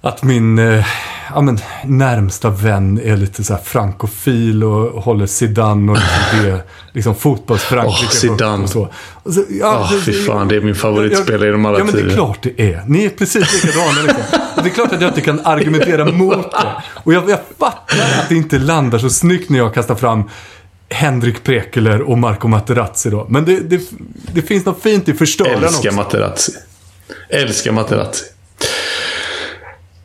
att min eh, ja, men, närmsta vän är lite så här frankofil och håller Zidane och liksom det, liksom fotbollsfrankrike. Åh, Zidane. Och så. Och så, ja, Åh, fy fan, det är min favoritspelare genom alla Ja, men det är tider. klart det är. Ni är precis likadana. Liksom. Det är klart att jag inte kan argumentera mot det. Och jag, jag fattar att det inte landar så snyggt när jag kastar fram Henrik Prekeler och Marco Materazzi då. Men det, det, det finns något fint i förstöraren Älskar också. Materazzi. Älskar Materazzi.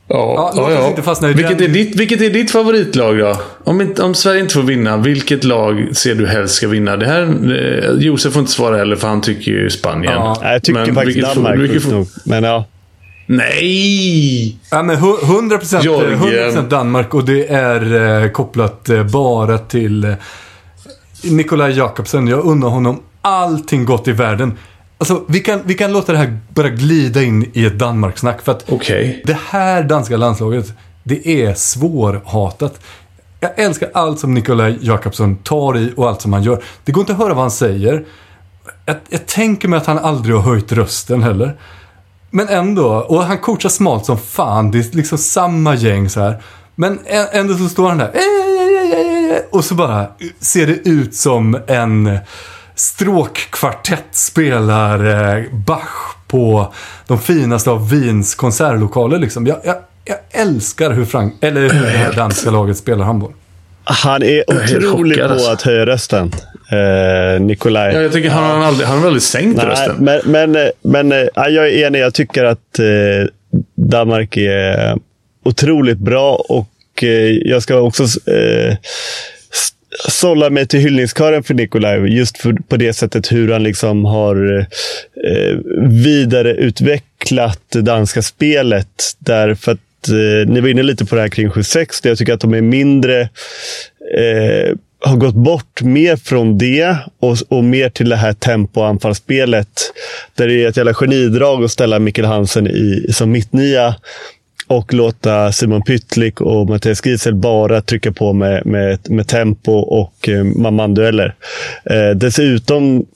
Ja, Ja, ja, inte fastna i vilket, är ditt, vilket är ditt favoritlag då? Om, inte, om Sverige inte får vinna, vilket lag ser du helst ska vinna? Det här, eh, Josef får inte svara heller för han tycker ju Spanien. Ja, Nej, Jag tycker Men faktiskt vilket Danmark, vilket sjukt får- nog. Men ja. Nej! Ja, men hu- 100%, eh. 100% Danmark och det är eh, kopplat eh, bara till eh, Nikolaj Jakobsen. Jag undrar honom allting gott i världen. Alltså, vi kan, vi kan låta det här bara glida in i ett Danmark-snack. För att Okej. det här danska landslaget, det är svårhatat. Jag älskar allt som Nikolaj Jakobsson tar i och allt som han gör. Det går inte att höra vad han säger. Jag, jag tänker mig att han aldrig har höjt rösten heller. Men ändå, och han coachar smalt som fan. Det är liksom samma gäng så här. Men ändå så står han där. Och så bara ser det ut som en stråkkvartett spelar eh, Bach på de finaste av Wiens konsertlokaler. Liksom. Jag, jag, jag älskar hur, Frank, eller hur det danska laget spelar handboll. Han är är otrolig chockad, på alltså. att höja rösten. Eh, Nikolaj. Ja, jag tycker han har aldrig, han har aldrig sänkt Nej, rösten. men, men, men eh, ja, jag är enig. Jag tycker att eh, Danmark är otroligt bra och eh, jag ska också eh, sålla mig till hyllningskören för Nikolaj. Just för, på det sättet hur han liksom har eh, vidareutvecklat det danska spelet. Därför att eh, ni var inne lite på det här kring 76. Jag tycker att de är mindre eh, har gått bort mer från det och, och mer till det här tempoanfallsspelet. Där det är ett jävla genidrag att ställa Mikkel Hansen i, som mittnia och låta Simon Pytlik och Mattias Giesel bara trycka på med, med, med tempo och eh, man-man-dueller. Eh, dessutom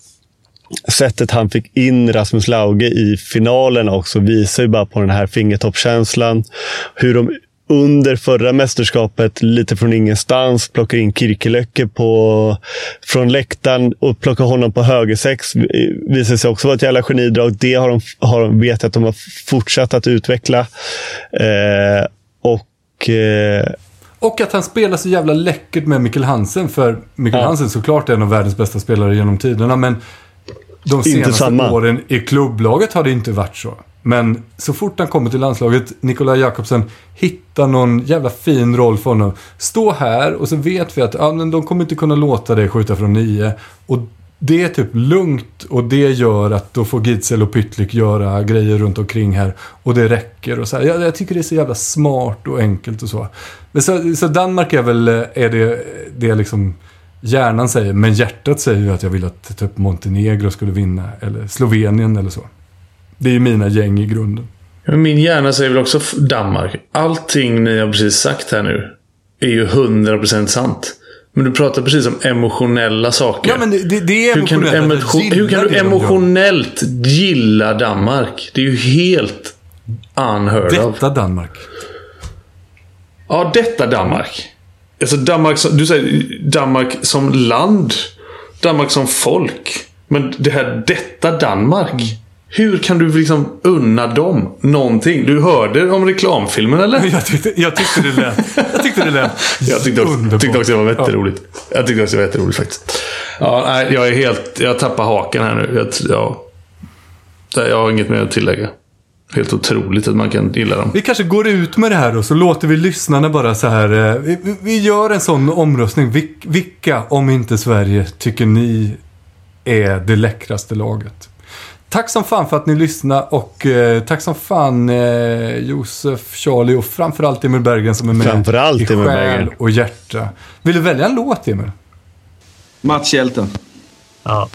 sättet han fick in Rasmus Lauge i finalen också visar ju bara på den här fingertoppskänslan. Hur de under förra mästerskapet, lite från ingenstans, plockar in Kirkelöcke på, från läktaren och plockar honom på högersex. Visar sig också vara ett jävla genidrag. Det har de, har de vet att de har fortsatt att utveckla. Eh, och eh, Och att han spelar så jävla läckert med Mikkel Hansen. För Mikkel Ja. Hansen såklart är en av världens bästa spelare genom tiderna. Men de senaste åren i klubblaget har det inte varit så. Men så fort han kommer till landslaget, Nikolaj Jakobsen hittar någon jävla fin roll för honom. Stå här och så vet vi att ja, men de kommer inte kunna låta dig skjuta från nio. Och det är typ lugnt och det gör att då får Gidsel och Pytlik göra grejer runt omkring här. Och det räcker och så här. Jag, jag tycker det är så jävla smart och enkelt och så. Men så, så Danmark är väl eh, är det, det liksom hjärnan säger. Men hjärtat säger ju att jag vill att typ Montenegro skulle vinna. Eller Slovenien eller så. Det är ju mina gäng i grunden. Men Min hjärna säger väl också Danmark. Allting ni har precis sagt här nu är ju 100% sant. Men du pratar precis om emotionella saker. Ja men det, det, det är hur kan, du emotionellt. emotion, hur kan du emotionellt gilla Danmark? Det är ju helt unheard of. Detta Danmark. Ja, detta Danmark. Alltså Danmark som, du säger Danmark som land. Danmark som folk. Men det här, detta Danmark. Hur kan du liksom unna dem någonting? Du hörde om reklamfilmen eller? Jag tyckte, jag tyckte det lät... Jag tyckte det lät Jag tyckte också, underbart. tyckte också det var Ja. jätteroligt. Jag tyckte också det var jätteroligt faktiskt. Ja, nej, jag är helt... Jag tappar haken här nu. Jag, ja, jag har inget mer att tillägga. Helt otroligt att man kan gilla dem. Vi kanske går ut med det här och så låter vi lyssnarna bara så här. eh, Vi, vi- gör en sån omröstning. Vil- Vilka, om inte Sverige, tycker ni är det läckraste laget? Tack som fan för att ni lyssnade och eh, tack som fan eh, Josef, Charlie och framförallt Emil Berggren som är med Framförallt i Emil själ Berggren. och hjärta. Vill du välja en låt Emil? Mats Hjälten. Ja.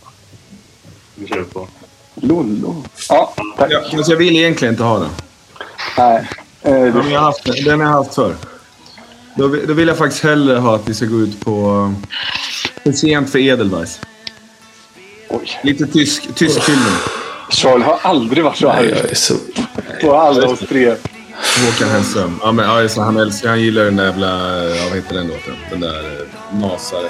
Vi kör på. Lollo. Ja, tack. Ja, jag vill egentligen inte ha den. Nej. Eh, Den har jag haft, den har jag haft förr. Då, vill- då vill jag faktiskt hellre ha att vi ska gå ut på För sent för Edelweiss. Oj. Lite tysk, tysk film. Charlie har aldrig varit så Nej, arg jag är så... på alla oss tre. Håkan Hellström. Ja, men, ja, så han, älskar, han gillar den där jävla... Ja, vad heter den låten? Den där eh, Nasare.